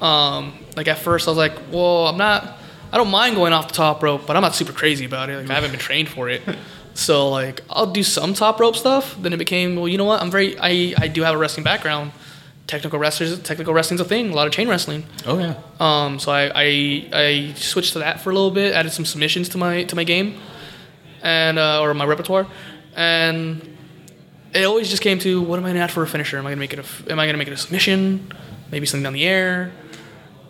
Um, like at first I was like, well, I'm not, I don't mind going off the top rope, but I'm not super crazy about it. Like I haven't been trained for it, (laughs) so like I'll do some top rope stuff. Then it became, well, you know what? I'm very, I I do have a wrestling background. Technical wrestlers, technical wrestling's a thing. A lot of chain wrestling. Oh yeah. Um, so I, I I switched to that for a little bit, added some submissions to my to my game, and uh, or my repertoire, and it always just came to what am I gonna add for a finisher? Am I gonna make it a am I gonna make it a submission? Maybe something down the air.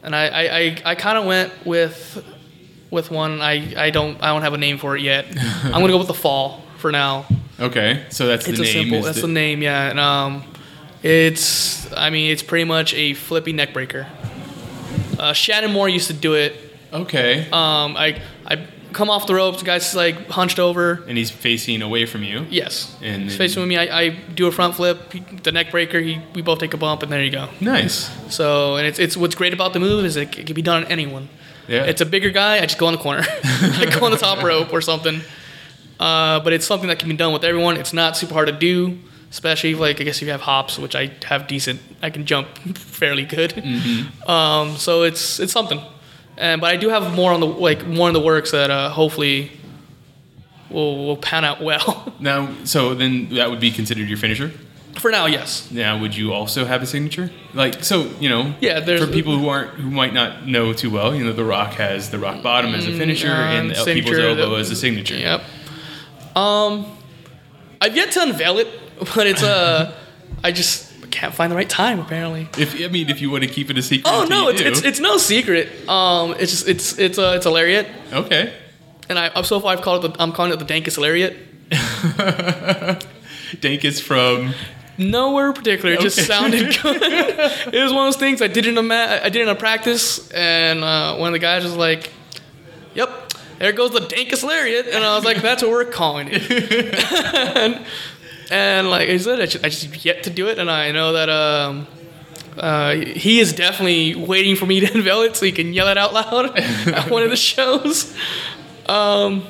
And I I, I, I kind of went with with one I, I don't I don't have a name for it yet. I'm gonna go with the fall for now. Okay, so that's It's the a name. simple that's the- the name yeah. And um, it's I mean it's pretty much a flippy neck breaker. Uh, Shannon Moore used to do it. okay, Um, I I come off the ropes, the guy's like hunched over. and he's facing away from you. Yes. And He's facing with me. I, I do a front flip, he, the neck breaker. He, we both take a bump, and there you go. Nice. So, and it's, it's what's great about the move is it, it can be done on anyone. Yeah. It's a bigger guy. I just go on the corner, (laughs) I go on the top rope or something. Uh, but it's something that can be done with everyone. It's not super hard to do, especially if, like I guess if you have hops, which I have decent. I can jump (laughs) fairly good. Um, so it's it's something. And but I do have more on the like more in the works that uh, hopefully will will pan out well. (laughs) Now, so then that would be considered your finisher. For now, yes. Now, would you also have a signature? Like, so you know, Yeah, there's- for people who aren't who might not know too well, you know, The Rock has the rock bottom as a finisher um, and the people's elbow the- as a signature. Yep. Um, I've yet to unveil it, (laughs) but it's uh, I just can't find the right time apparently. If I mean, if you want to keep it a secret, Oh no, it's, do. it's it's no secret. Um, it's just it's it's a it's a lariat, okay. and I so far I've called it the, I'm calling it the dankest lariat. (laughs) Dank is from Nowhere in particular. It just sounded (laughs) good. it was one of those things I did in a ma- I did in a practice, and uh, one of the guys was like, "Yep, there goes the dankest lariat," and I was like, "That's what we're calling it." (laughs) and, and like I said, I just, I just yet to do it, and I know that um, uh, he is definitely waiting for me to (laughs) unveil it so he can yell it out loud at one of the shows. Um,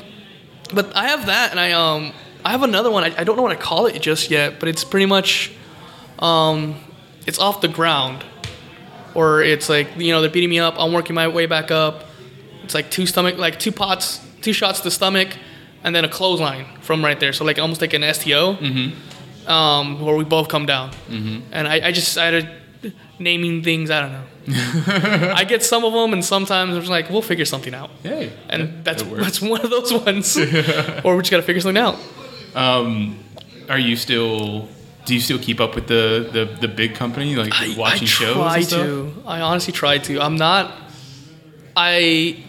but I have that, and I um I have another one. I, I don't know what I call it just yet, but it's pretty much um it's off the ground, or it's like you know they're beating me up. I'm working my way back up. It's like two stomach, like two pots, two shots to the stomach, and then a clothesline from right there. So like almost like an STO, um, where we both come down. And I, I just started naming things. I don't know. (laughs) I get some of them, and sometimes it's like we'll figure something out hey, and that- that's that that's one of those ones. (laughs) or we just gotta figure something out. Um, are you still? Do you still keep up with the the, the big company, like watching I shows? try and to. I honestly try to. I'm not. I.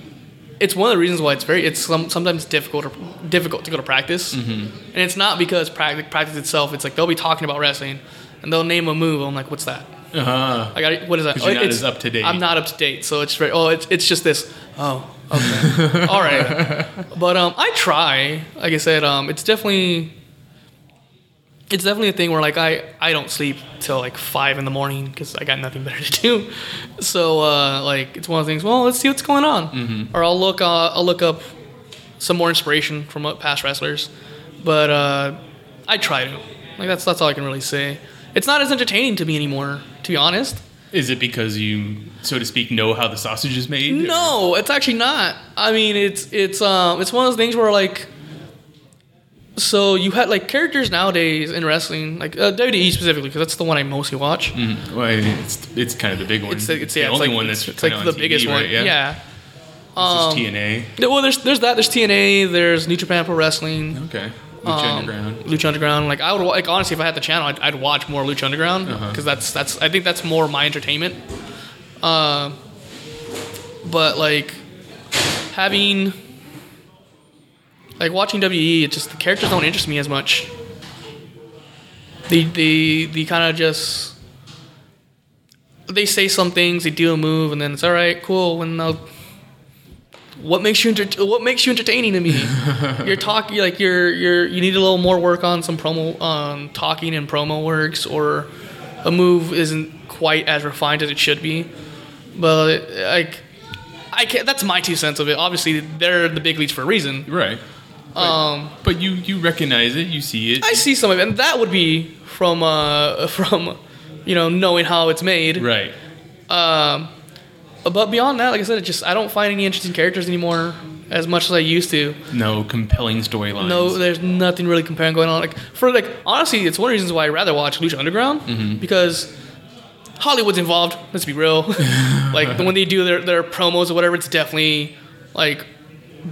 It's one of the reasons why it's very. It's some, sometimes difficult or difficult to go to practice, Mm-hmm. and it's not because practice practice itself. It's like they'll be talking about wrestling, and they'll name a move. I'm like, what's that? Uh-huh. I got what is that? not it's, up to date. I'm not up to date, so it's very. Oh, it's it's just this. Oh, okay, (laughs) all right. But um, I try. Like I said, um, it's definitely. It's definitely a thing where like I I don't sleep till like five in the morning because I got nothing (laughs) better to do. So uh, like it's one of the things. Well, let's see what's going on, Mm-hmm. or I'll look uh, I'll look up some more inspiration from uh, past wrestlers. But uh, I try to. Like that's that's all I can really say. It's not as entertaining to me anymore, to be honest. Is it because you, so to speak, know how the sausage is made? or- No, it's actually not. I mean, it's it's um it's one of those things where like. So you had like characters nowadays in wrestling, like uh, WWE specifically, because that's the one I mostly watch. Mhm. Well, it's it's kind of the big one. It's it's the yeah, it's only like, one that's it's like kinda the on biggest TV, one. right? Yeah. Yeah. Is TNA. Well, there's there's that. There's TNA. There's New Japan Pro Wrestling. Okay. Lucha um, Underground. Lucha Underground. Like I would like honestly, if I had the channel, I'd, I'd watch more Lucha Underground because Uh-huh. that's that's I think that's more my entertainment. Uh, but like having like watching WE, it just the characters don't interest me as much. They they they kind of just they say some things, they do a move, and then it's all right, cool. And I'll, what makes you enter- what makes you entertaining to me? (laughs) you're talking like you're you're you need a little more work on some promo on talking and promo works, or a move isn't quite as refined as it should be. But like, I can't. That's my two cents of it. Obviously, they're the big leagues for a reason. Right. But, Um, but you you recognize it, you see it. I see some of it, and that would be from uh (laughs) from you know knowing how it's made. Right. Um, but beyond that, like I said, it just I don't find any interesting characters anymore as much as I used to. No compelling storylines. No, there's nothing really compelling going on. Like for like honestly, it's one of the reasons why I'd rather watch Lucha Underground Mm-hmm. because Hollywood's involved. Let's be real. (laughs) like when they do their their promos or whatever, it's definitely like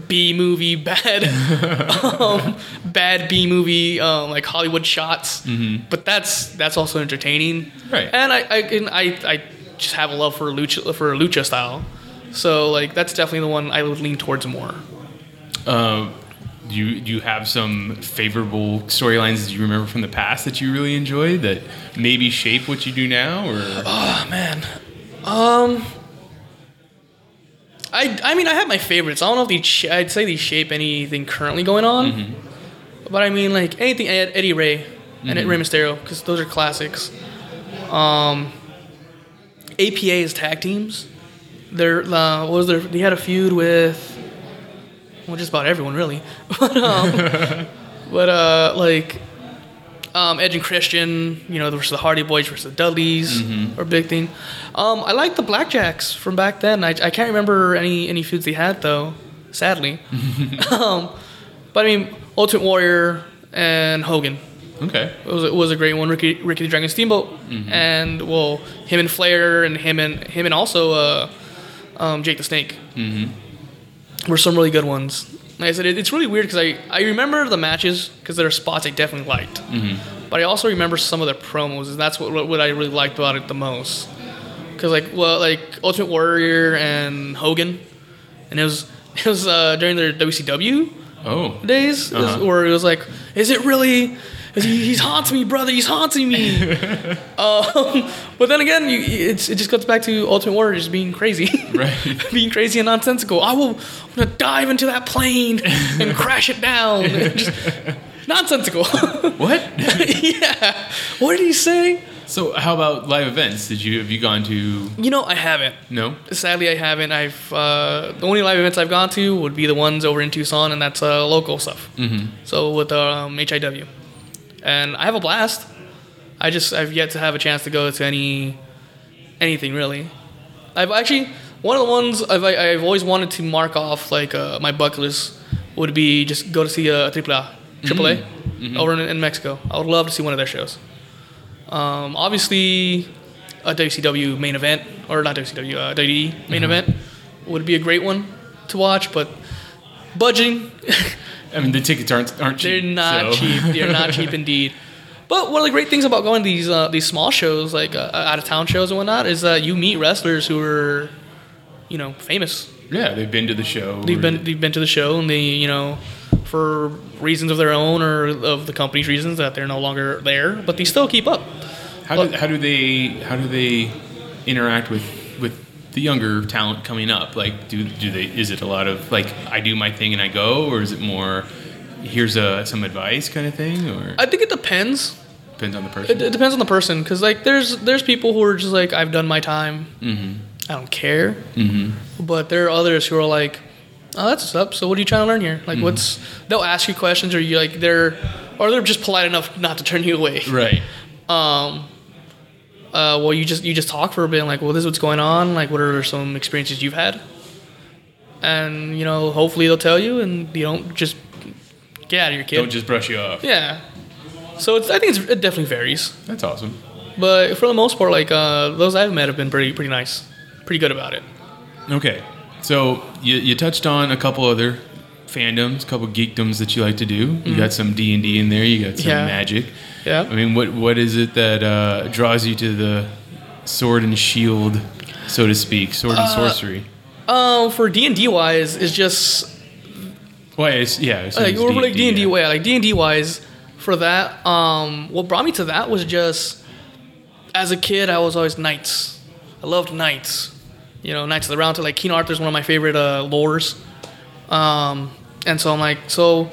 B movie (laughs) bad, (laughs) um, bad B movie um, like Hollywood shots. But that's that's also entertaining. Right. And I I, and I I just have a love for lucha for lucha style. So like that's definitely the one I would lean towards more. Um, do you do you have some favorable storylines that you remember from the past that you really enjoyed that maybe shape what you do now, or Oh man. Um I I mean I have my favorites. I don't know if these sh- I'd say these shape anything currently going on. But I mean like anything Eddie Ray and Rey Mysterio cuz those are classics. Um APA's tag teams. They're uh, what was their they had a feud with well just about everyone really. (laughs) but um (laughs) but uh like um, Edge and Christian, you know, versus the Hardy Boys versus the Dudleys, or big thing. Um, I like the Blackjacks from back then. I, I can't remember any any feuds they had though, sadly. (laughs) um, but I mean, Ultimate Warrior and Hogan okay, it was, it was a great one. Ricky Ricky the Dragon Steamboat, and well, him and Flair and him and him and also uh, um, Jake the Snake were some really good ones. Like I said, it, it's really weird because I, I remember the matches because there are spots I definitely liked, but I also remember some of their promos, and that's what what I really liked about it the most. Because like well, like Ultimate Warrior and Hogan, and it was (laughs) it was uh, during their WCW oh, days Uh-huh. where it was like, is it really? He- He's haunting me, brother. He's haunting me. (laughs) um, but then again, you, it's, it just goes back to Ultimate Warrior just being crazy, Right. (laughs) being crazy and nonsensical. I will, I'm gonna dive into that plane and (laughs) crash it down. just nonsensical. what? yeah. What did he say? so how about live events? Did you have you gone to? You know, I haven't. No. Sadly, I haven't. I've uh, the only live events I've gone to would be the ones over in Tucson, and that's uh, local stuff. Mm-hmm. So with um, HIW, and I have a blast. I just I've yet to have a chance to go to any anything really. I've actually one of the ones I've I've always wanted to mark off like uh, my bucket list would be just go to see uh, AAA AAA over in, in Mexico. I would love to see one of their shows. Um, obviously, a WCW main event or not WCW uh, WWE main event would be a great one to watch, but budgeting (laughs) I mean, the tickets aren't aren't cheap. they're not so- cheap. They're not cheap (laughs) indeed. But one of the great things about going to these uh, these small shows, like uh, out of town shows and whatnot, is that you meet wrestlers who are, you know, famous. yeah, they've been to the show. They've been they've been to the show and they you know, for reasons of their own or of the company's reasons that they're no longer there, but they still keep up. How do, how do they how do they interact with with the younger talent coming up? Like, do do they? Is it a lot of like I do my thing and I go, or is it more here's a some advice kind of thing, or I think it depends. depends on the person? It, it depends on the person, because like there's there's people who are just like I've done my time. mm-hmm. I don't care. Mm-hmm. But there are others who are like, oh, that's what's up. So what are you trying to learn here? Like, what's? They'll ask you questions, or you like they're, or they're just polite enough not to turn you away. Right. (laughs) Um. Uh, well, you just you just talk for a bit, and like, well, this is what's going on. Like, what are some experiences you've had? And you know, hopefully they'll tell you, and you don't just get out of your kid. Don't just brush you off. yeah. So it's, I think it's, it definitely varies, That's awesome. but for the most part, like uh, those I've met have been pretty pretty nice, pretty good about it. Okay, so you, you touched on a couple other fandoms, a couple geekdoms that you like to do. You got some D and D in there. You got some Mm-hmm. Yeah. magic. Yeah. I mean, what what is it that uh, draws you to the sword and shield, so to speak, sword Uh, and sorcery? Um, for D and D wise, it's just Well, it's, yeah, it's, like or like D and D yeah. way, like D and D wise, for that, um, what brought me to that was just as a kid, I was always knights. I loved knights. You know, Knights of the Round Table. Like King Arthur's one of my favorite uh, lores. Um, and so I'm like, so,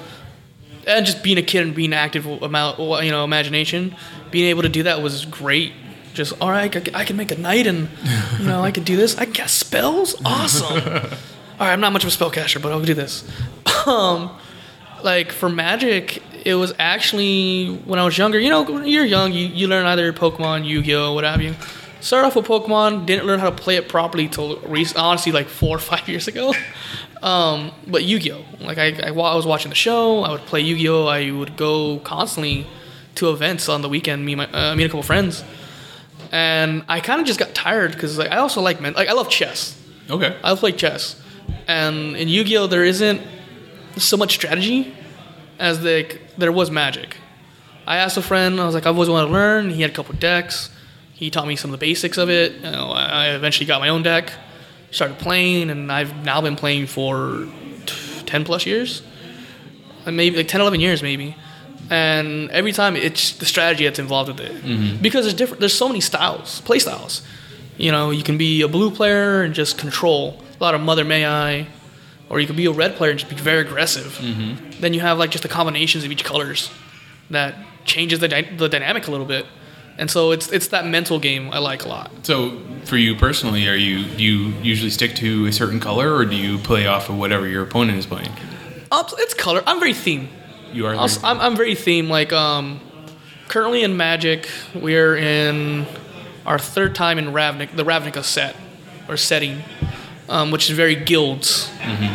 and just being a kid and being active about you know imagination, being able to do that was great. Just all right, I can make a knight, and you know I could do this. I can cast spells. Awesome. (laughs) all right, I'm not much of a spellcaster, but I'll do this. Um, like for magic, it was actually when I was younger. You know, when you're young, you, you learn either Pokemon, Yu-Gi-Oh, what have you. Started off with Pokemon, didn't learn how to play it properly till rec- honestly like four or five (laughs) years ago. Um, but Yu-Gi-Oh, like I, I, while I was watching the show, I would play Yu-Gi-Oh. I would go constantly to events on the weekend. Me, and my, uh, me and a couple friends, and I kind of just got tired because like I also like men, like I love chess. Okay. I play chess, And in Yu-Gi-Oh, there isn't so much strategy as like there was Magic. I asked a friend. I was like, I've always wanted to learn. He had a couple decks. He taught me some of the basics of it. You know, I eventually got my own deck, started playing, and I've now been playing for t- ten plus years, and maybe like 10, 11 years maybe. And every time it's the strategy that's involved with it, mm-hmm. because there's different. There's so many styles, play styles. You know, you can be a blue player and just control a lot of Mother May I, or you can be a red player and just be very aggressive. Mm-hmm. Then you have like just the combinations of each colors that changes the, dy- the dynamic a little bit. And so it's it's that mental game I like a lot. So, for you personally, are you do you usually stick to a certain color, or do you play off of whatever your opponent is playing? Um, it's color. I'm very theme. You are. S- I'm, I'm very theme. Like um, currently in Magic, we're in our third time in Ravnik, the Ravnica set or setting, um, which is very guilds.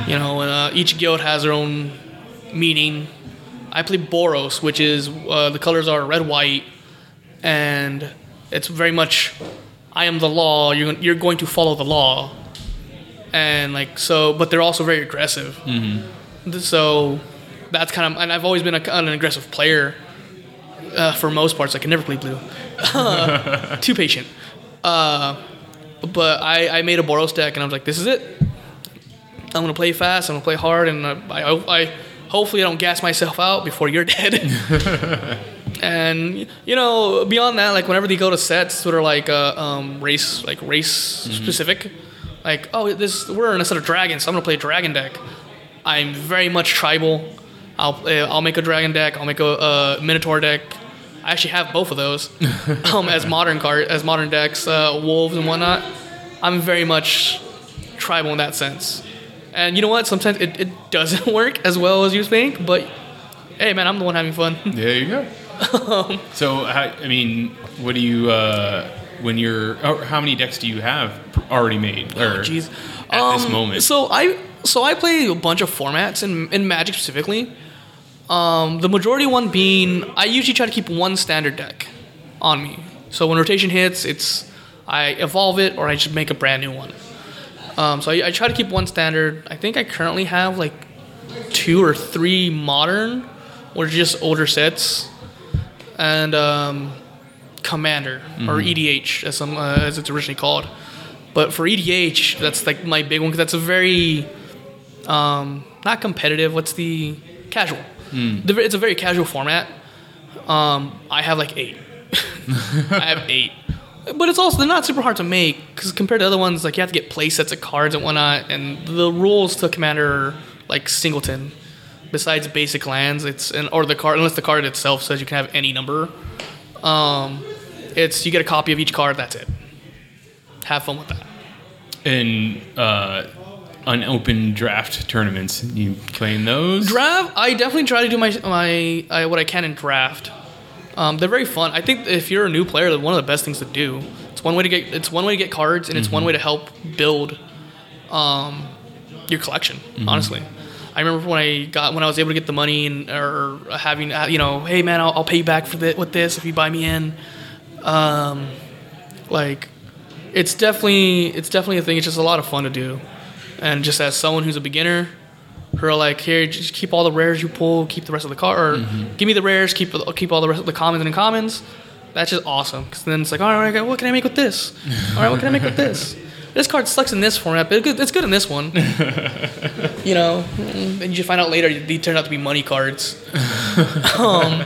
You know, and uh, each guild has their own meaning. I play Boros, which is uh, the colors are red, white, and it's very much I am the law. You're you're going to follow the law, and like so. But they're also very aggressive. So that's kind of, and I've always been a, an aggressive player uh, for most parts. I can never play blue. (laughs) Too patient. Uh, but I, I made a Boros deck, and I was like, this is it. I'm gonna play fast. I'm gonna play hard, and I, I, I hopefully I don't gas myself out before you're (laughs) dead. (laughs) and you know, beyond that, like whenever they go to sets that are like uh, um, race, like race specific, like oh, this we're in a set of dragons, so I'm gonna play a dragon deck. I'm very much tribal. I'll uh, I'll make a dragon deck. I'll make a, uh minotaur deck. I actually have both of those (laughs) um, as modern card as modern decks, uh, wolves and whatnot. I'm very much tribal in that sense. And you know what? Sometimes it, it doesn't (laughs) work as well as you think, but hey, man, I'm the one having fun. There you go. So, I mean, what do you uh, when you're? How many decks do you have already made? Or Jeez. at this Um, moment. So I so I play a bunch of formats in in Magic specifically. Um, the majority one being I usually try to keep one standard deck on me. So when rotation hits, it's I evolve it or I just make a brand new one. Um, so I, I try to keep one standard. I think I currently have like two or three modern, or just older sets, and um, Commander or EDH as some uh, as it's originally called. But for EDH, that's like my big one because that's a very um, not competitive. What's the casual? The, it's a very casual format. Um, I have like eight. (laughs) I have eight. But it's also they're not super hard to make because compared to other ones, like you have to get play sets of cards and whatnot, and the rules to Commander are like singleton. Besides basic lands, it's and or the card unless the card itself says you can have any number. Um, it's you get a copy of each card. That's it. Have fun with that. and uh, unopened draft tournaments, you playing those? Draft, I definitely try to do my my uh, what I can in draft. Um, they're very fun. I think if you're a new player, they're one of the best things to do. It's one way to get it's one way to get cards, and it's one way to help build um, your collection. Honestly, I remember when I got when I was able to get the money and or having uh, you know, hey man, I'll, I'll pay you back for the, with this if you buy me in. Um, like, it's definitely it's definitely a thing. It's just a lot of fun to do, and just as someone who's a beginner, who are like, here, just keep all the rares you pull, keep the rest of the car, or give me the rares, keep keep all the rest of the commons and uncommons. That's just awesome. Because then it's like, all right, what can I make with this? All right, what can I make with this? (laughs) This card sucks in this format, but it's good- in this one. (laughs) you know, and you find out later they turned out to be money cards. (laughs) um,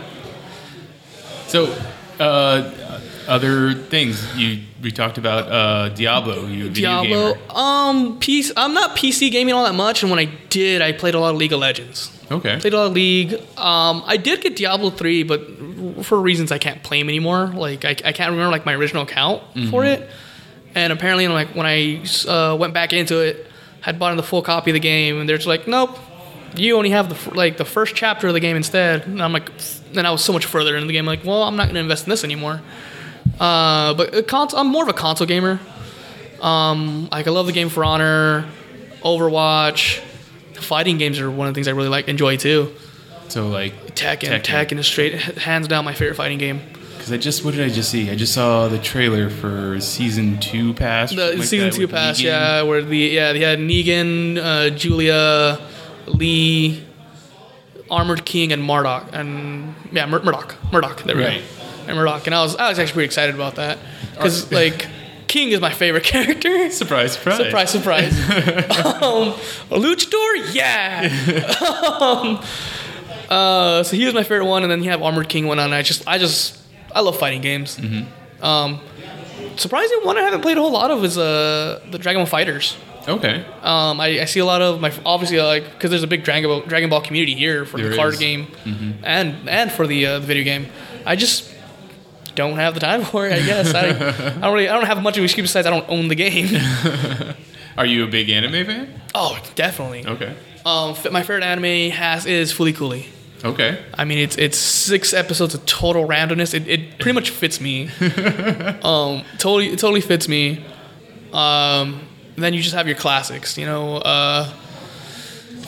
So, uh, other things you we talked about uh, Diablo. You Diablo. gamer. Um, PC, I'm not PC gaming all that much, and when I did, I played a lot of League of Legends. Okay. Played a lot of League. Um, I did get Diablo three, but for reasons I can't play them anymore. Like I, I can't remember like my original account for it, and apparently like when I uh, went back into it, had bought the full copy of the game, and they're just like, nope, you only have the f- like the first chapter of the game instead. And I'm like, then I was so much further into the game. Like, well, I'm not gonna invest in this anymore. Uh, but I'm more of a console gamer. Um, like I love the game For Honor, Overwatch. Fighting games are one of the things I really like enjoy too. So like Tekken, Tekken. Tekken, is straight hands down my favorite fighting game. Because I just what did I just see? I just saw the trailer for season two pass. The like season two pass, Negan. yeah, where the yeah they had Negan, uh, Julia, Lee, Armored King, and Marduk, and yeah Mur- Marduk, Marduk, there we Right. go, and Marduk, and I was I was actually pretty excited about that because like King is my favorite (laughs) character. Surprise, surprise, Surprise, surprise. (laughs) um, luchador, yeah. (laughs) um, uh, so he was my favorite one, and then you have Armored King one on. I just, I just, I love fighting games. Um, surprising one I haven't played a whole lot of is uh, the Dragon Ball FighterZ. Okay, Um, I, I see a lot of my obviously like because there's a big Dragon Ball, Dragon Ball community here for There the card is. game and and for the, uh, the video game. I just don't have the time for it. I guess I, I don't really I don't have much of an excuse besides I don't own the game. (laughs) are you a big anime fan? oh, definitely. Okay, Um, my favorite anime has is Fooly Cooly. Okay, I mean, it's it's six episodes of total randomness. It, it pretty much fits me. (laughs) um, totally it totally fits me. Um, then you just have your classics, you know, uh,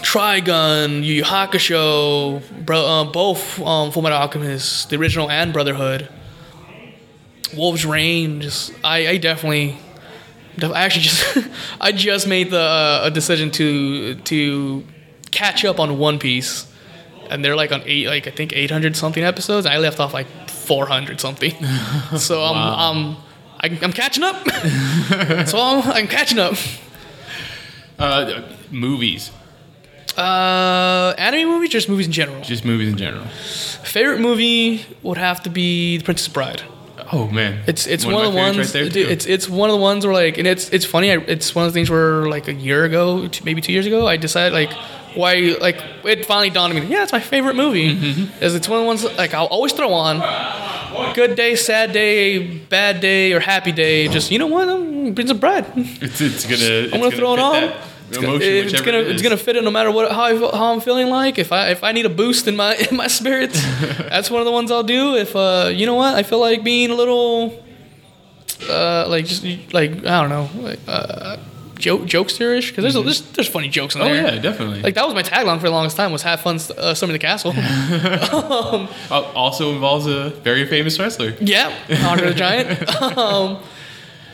Trigun, Yu Yu Hakusho, bro, uh, both um, Fullmetal Alchemist, the original and Brotherhood. Wolf's Rain, just I, I definitely, def- I actually just (laughs) I just made the uh, a decision to to catch up on One Piece, and they're like on eight like I think eight hundred something episodes. I left off like four hundred something, (laughs) so I'm I'm I, I'm catching up. (laughs) so I'm, I'm catching up. uh, movies, Uh, anime movies, just movies in general. just movies in general. Favorite movie would have to be The Princess Bride. Oh man, It's it's One one, of of the ones. right there, dude, it's it's one of the ones where like, and it's it's funny. I, it's one of the things where like a year ago, maybe two years ago, I decided like why like it finally dawned on me. Yeah, it's my favorite movie. Mm-hmm. Is it's one of the ones like I'll always throw on. Good day, sad day, bad day, or happy day. Just you know what, um, Princess Bride. (laughs) it's it's gonna. It's I'm gonna throw it on. It's Emotion, gonna, it's gonna it it's gonna fit in no matter what how, I, how I'm feeling like. If I if I need a boost in my (laughs) in my spirits, (laughs) that's one of the ones I'll do. If uh you know what I feel like being a little uh like just like I don't know like uh joke jokesterish because there's, a there's there's funny jokes in Oh there. yeah, definitely. Like that was my tagline for the longest time was have fun uh, storming the castle. (laughs) Uh, also involves a very famous wrestler. Yeah, Andre the Giant. (laughs) um,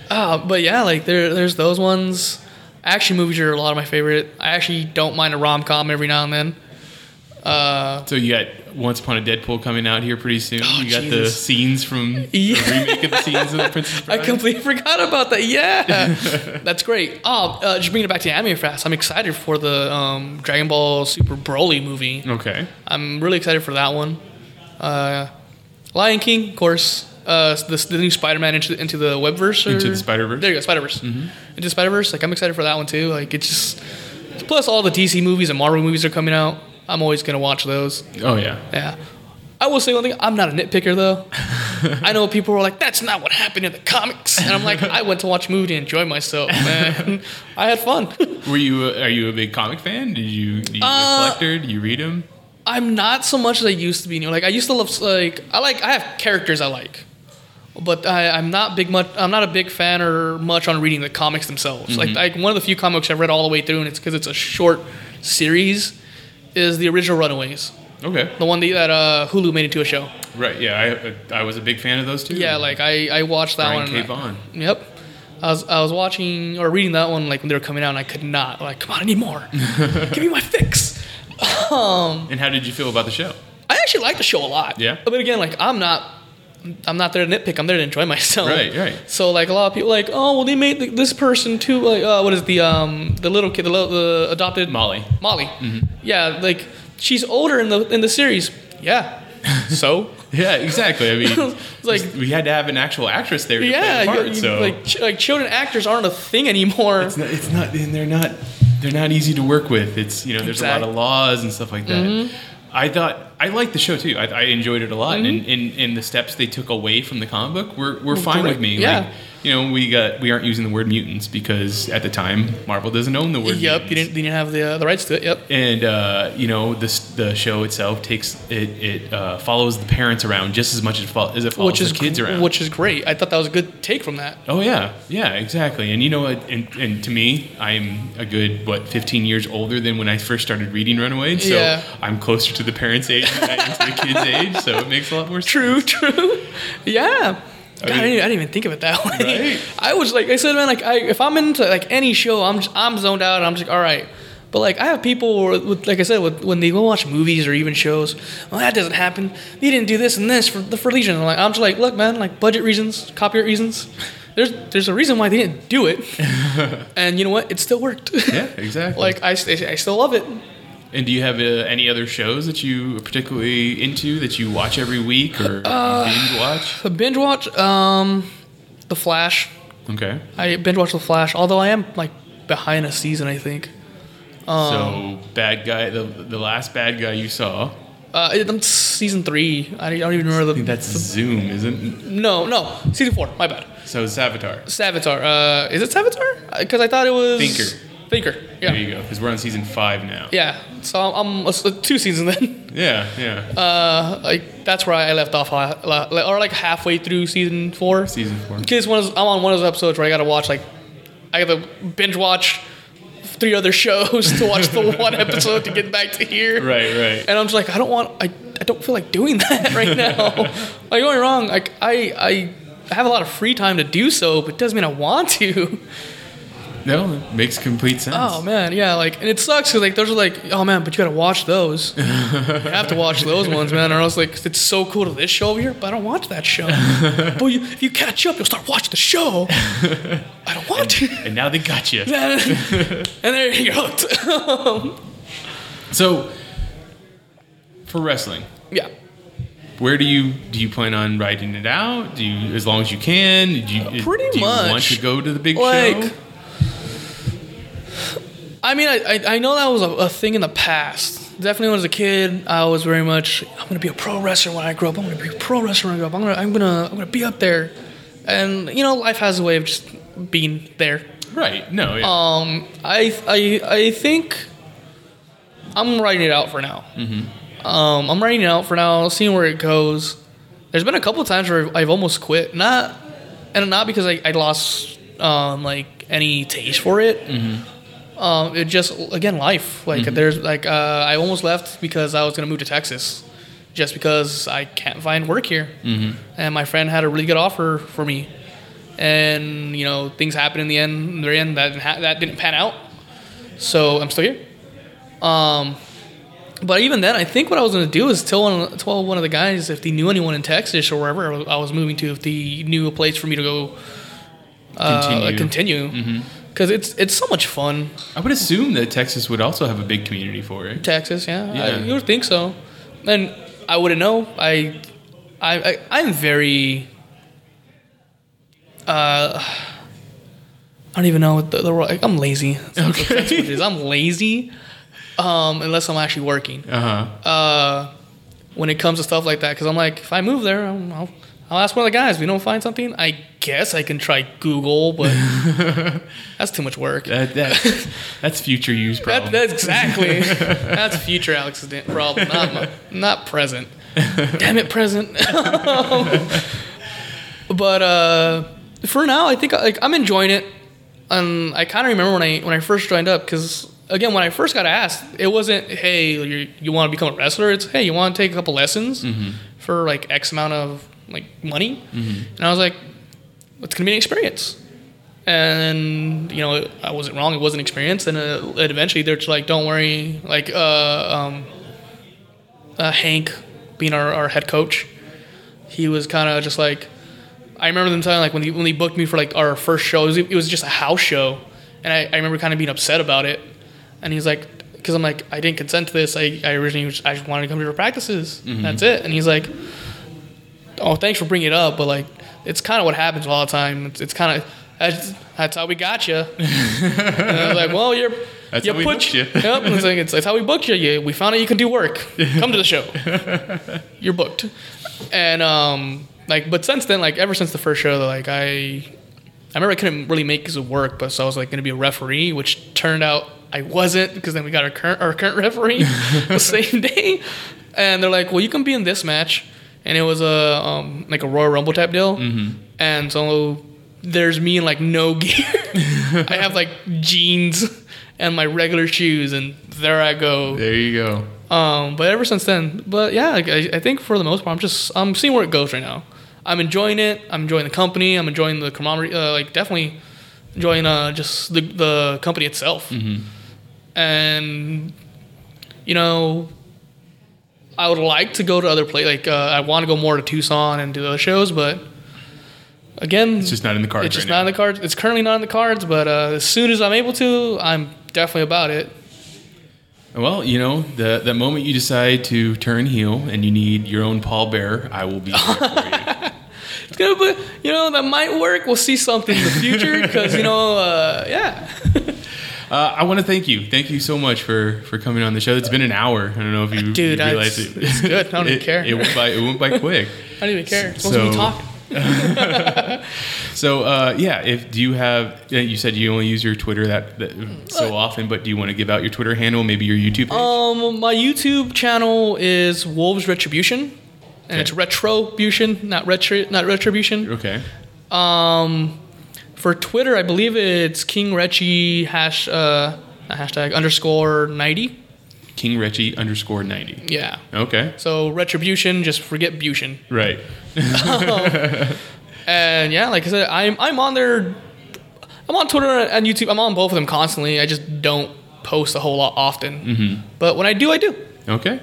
uh, but yeah, like there, there's those ones. Action movies are a lot of my favorite. I actually don't mind a rom com every now and then. So you got Once Upon a Deadpool coming out here pretty soon. Oh, you got the scenes from Yeah. the remake of the scenes of the Princess (laughs) I completely forgot about that. Yeah, (laughs) that's great. Oh, uh, just bringing it back to anime fast. I'm excited for the um, Dragon Ball Super Broly movie. okay. I'm really excited for that one. Uh, Lion King, of course. Uh, the, the new Spider-Man into, into the webverse. Or, Into the Spider-Verse? There you go, Spider-Verse. Into Spider-Verse. Like I'm excited for that one too. Like it's just plus all the DC movies and Marvel movies are coming out. I'm always gonna watch those. Oh yeah. Yeah. I will say one thing. I'm not a nitpicker though. (laughs) I know people were like, "That's not what happened in the comics," and I'm like, "I went to watch a movie to enjoy myself, (laughs) man. I had fun." (laughs) Were you? A, are you a big comic fan? Did you? Are you Uh, collector? Do you read them? I'm not so much as I used to be. You know, like I used to love like I like I have characters I like, but I, I'm not big much. I'm not a big fan or much on reading the comics themselves. Like like one of the few comics I've read all the way through, and it's because it's a short series, is the original Runaways, Okay. the one that, that uh, Hulu made into a show. Right. Yeah. I I was a big fan of those two. Yeah, like I I watched that Brian one. K. I- Yep. I was I was watching or reading that one like when they were coming out, and I could not like come on, I need more. (laughs) Give me my fix. And how did you feel about the show? I actually like the show a lot. Yeah? But again, like I'm not, I'm not there to nitpick. I'm there to enjoy (laughs) myself. Right, right. So like a lot of people like, oh well, they made th- this person too. Like, uh, what is the um the little kid, the, little, the adopted Molly. Molly. Yeah, like she's older in the in the series. Yeah. (laughs) So. Yeah. Exactly. I mean, (laughs) It's like we had to have an actual actress there to yeah, play the part. you- so like ch- like children actors aren't a thing anymore. it's not. It's not. And they're not. They're not easy to work with. It's you know. There's a lot of laws and stuff like that. Mm-hmm. I thought I liked the show too. I, I enjoyed it a lot, and, and and the steps they took away from the comic book were, were fine great. with me. Yeah. Like, you know, we got we aren't using the word mutants because at the time Marvel doesn't own the word. Yep, you didn't, you didn't have the uh, the rights to it. Yep. and uh, you know this the show itself takes it it uh, follows the parents around just as much as, fo- as it follows Which is the kids around. Which is great. I thought that was a good take from that. oh yeah, yeah, exactly. And you know what? And, and to me, I'm a good what 15 years older than when I first started reading Runaways. So Yeah. I'm closer to the parents' age than I am to the kids' age. So it makes a lot more sense. True, true. (laughs) Yeah. God, I, mean- didn't, I didn't even think of it that (laughs) way. Right. I was like, I said, man, like, I, if I'm into like any show, I'm just, I'm zoned out. And I'm just like, all right. But like, I have people with, like I said, with, when they go watch movies or even shows, well, that doesn't happen. They didn't do this and this for the for Legion. I'm like, I'm just like, look, man, like budget reasons, copyright reasons. There's there's a reason why they didn't do it, (laughs) and you know what? It still worked. Yeah, exactly. (laughs) like I, I still love it. And do you have uh, any other shows that you are particularly into that you watch every week or Uh, binge watch? The binge watch, um, The Flash. Okay. I binge watch The Flash, although I am like behind a season, I think. Um, so bad guy, the the last bad guy you saw. Uh, it- season three. I don't even remember I the. think that's Zoom, isn't? no, no, season four. My bad. So Savitar. Savitar. Uh, is it Savitar? Because I thought it was Thinker. Thinker. Yeah. There you go. Because we're on season five now. Yeah. So I'm, I'm uh, two seasons then. (laughs) Yeah, yeah. Uh, like that's where I left off, uh, or like halfway through season four. season four. Because one of I'm on one of those episodes where I got to watch like I got to binge watch three other shows to watch the (laughs) one episode to get back to here. Right, right. And I'm just like, I don't want, I, I don't feel like doing (laughs) that right now. like, don't wrong, like, I, I have a lot of free time to do so, but it doesn't mean I want to. No, it makes complete sense. Oh man, yeah, like, and it sucks because like those are like, oh man, but you gotta watch those. you have to watch those ones, man, or else like it's so cool to this show over here, but I don't watch that show. (laughs) but you, if you catch up, you'll start watching the show. I don't want to. And now they got you. and there you're hooked. So, for wrestling, yeah. where do you do you plan on writing it out? Do you as long as you can? Do you, Pretty do you want much. to go to the big Like, show? I mean, I, I, I know that was a, a thing in the past. Definitely when I was a kid, I was very much, I'm gonna be a pro wrestler when I grow up. I'm gonna be a pro wrestler when I grow up. I'm gonna, I'm gonna, I'm gonna be up there. And you know, life has a way of just being there. Right. No. Yeah. Um, I, I, I think I'm writing it out for now. Mm-hmm. Um, I'm writing it out for now, seeing where it goes. There's been a couple of times where I've almost quit, not, and not because I, I lost um, like any taste for it. Um, it just again life. Like there's like uh, I almost left because I was gonna move to Texas, just because I can't find work here. Mm-hmm. And my friend had a really good offer for me, and you know things happened in the end. In the end, that didn't ha- that didn't pan out. So I'm still here. Um, but even then, I think what I was gonna do is tell one tell one of the guys if they knew anyone in Texas or wherever I was moving to, if they knew a place for me to go uh, Continue. continue. Because it's it's so much fun. I would assume that Texas would also have a big community for it. Texas, yeah, Yeah. I, you would think so. And I wouldn't know. I, I, I I'm very. Uh, I don't even know what the, the word- I'm lazy. That's, that's what it is. I'm lazy. Um, unless I'm actually working. Uh huh. Uh, when it comes to stuff like that, because I'm like, if I move there, I'll, I'll, I'll ask one of the guys. If we don't find something, I guess I can try Google, but (laughs) that's too much work. That, that that's future use That, problem. that's exactly. (laughs) that's future Alex's problem, not my, not present. Damn it, present. (laughs) but uh, for now, I think like I'm enjoying it. And I kind of remember when I when I first joined up because again when I first got asked, it wasn't hey you you want to become a wrestler. It's hey you want to take a couple lessons for like X amount of like money. And I was like, it's gonna be an experience and you know I wasn't wrong. It was an experience, and, uh, and eventually they're just like, "Don't worry." Like uh, um, uh, Hank, being our, our head coach, he was kind of just like, I remember them telling like when he when they booked me for like our first show, it was, it was just a house show, and I, I remember kind of being upset about it, and he's like. Because I'm like, I didn't consent to this. I, I originally was, I just wanted to come to your practices. That's it. And he's like, oh, thanks for bringing it up, but like, it's kind of what happens all the time. It's, it's kind of that's, that's how we got you. (laughs) and I was like, well, you're. That's you how we booked you. Yep. It's like it's, it's how we booked you. you. We found out you can do work. Come to the show. (laughs) You're booked. And um, like, but since then, like, ever since the first show, like, I, I remember I couldn't really make it work, but so I was like going to be a referee, which turned out I wasn't because then we got our current our current referee (laughs) the same day, and they're like, well, you can be in this match, and it was a um, like a Royal Rumble type deal, and so there's me in like no (laughs) gear. I have like jeans and my regular shoes, and there I go. there you go. Um, but ever since then, but yeah, like, I, I think for the most part, I'm just I'm seeing where it goes right now. I'm enjoying it. I'm enjoying the company. I'm enjoying the camaraderie. Uh, like definitely enjoying uh, just the the company itself. And you know, I would like to go to other places. Like uh, I want to go more to Tucson and do those shows, but again, It's just not in the cards it's just right not now. in the cards. It's currently not in the cards, but uh, as soon as I'm able to, I'm definitely about it. Well, you know, the the moment you decide to turn heel and you need your own pallbearer, I will be there for you. (laughs) It's gonna be, you know, that might work. We'll see something in the future because you know, uh, yeah. (laughs) Uh, I want to thank you. Thank you so much for for coming on the show. It's been an hour. I don't know if you, Dude, realize it's- it. it's good. I don't (laughs) even care. It went by. It went by (laughs) quick. I don't even care. It's So- supposed to be talk. (laughs) So uh, yeah, if do you have? You said you only use your Twitter that, that so often, but do you want to give out your Twitter handle, maybe your YouTube page? Um, my YouTube channel is Wolves Retribution, and it's Okay. Retrobution, not retri, not Retribution. okay. Um, for Twitter, I believe it's King Retchie hash uh hashtag underscore ninety. King Retchie underscore ninety. Yeah. Okay. So Retribution, just forget Bution. Right. (laughs) And yeah, like I said, I'm I'm on there. I'm on Twitter and YouTube. I'm on both of them constantly. I just don't post a whole lot often. Mm-hmm. But when I do, I do. Okay.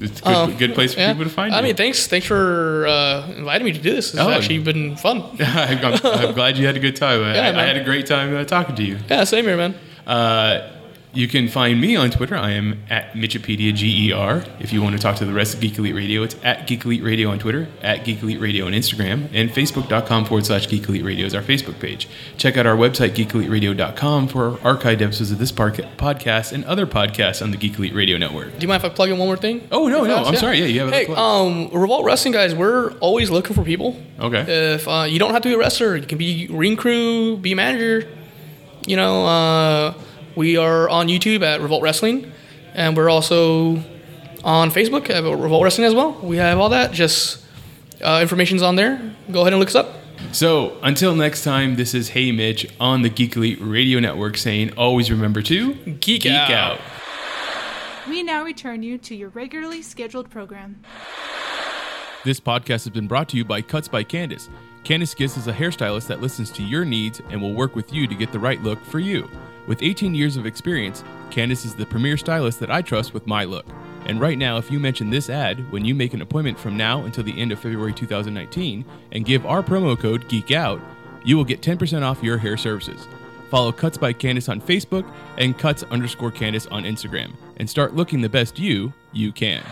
It's a good, Um, good place for yeah. people to find I you. mean, thanks thanks for uh, inviting me to do this. It's Oh. actually been fun. (laughs) I'm, I'm glad you had a good time. I, (laughs) Yeah, I, I had a great time uh, talking to you. Yeah, same here, man. Uh, you can find me on Twitter. I am at Mitchipedia G-E-R. If you want to talk to the rest of Geek Elite Radio, it's at Geek Elite Radio on Twitter, at Geek Elite Radio on Instagram, and Facebook.com forward slash Geek Elite Radio is our Facebook page. Check out our website, GeekEliteRadio.com, for archived episodes of this podcast and other podcasts on the Geek Elite Radio Network. Do you mind if I plug in one more thing? Oh, no, no. I'm sorry. Yeah, you have Hey, um, Revolt Wrestling guys, we're always looking for people. Okay. If uh, you don't have to be a wrestler, you can be ring crew, be a manager. You know, uh, we are on YouTube at Revolt Wrestling, and we're also on Facebook at Revolt Wrestling as well. We have all that. Just uh, information's on there. Go ahead and look us up. So until next time, this is Hey Mitch on the Geek Elite Radio Network saying always remember to Geek out. We now return you to your regularly scheduled program. This podcast has been brought to you by Cuts by Candace. Candace Giss is a hairstylist that listens to your needs and will work with you to get the right look for you. With 18 years of experience, Candace is the premier stylist that I trust with my look. And right now, if you mention this ad when you make an appointment from now until the end of February 2019 and give our promo code GEEKOUT, you will get 10% off your hair services. Follow Cuts by Candace on Facebook and Cuts underscore Candace on Instagram and start looking the best you you can.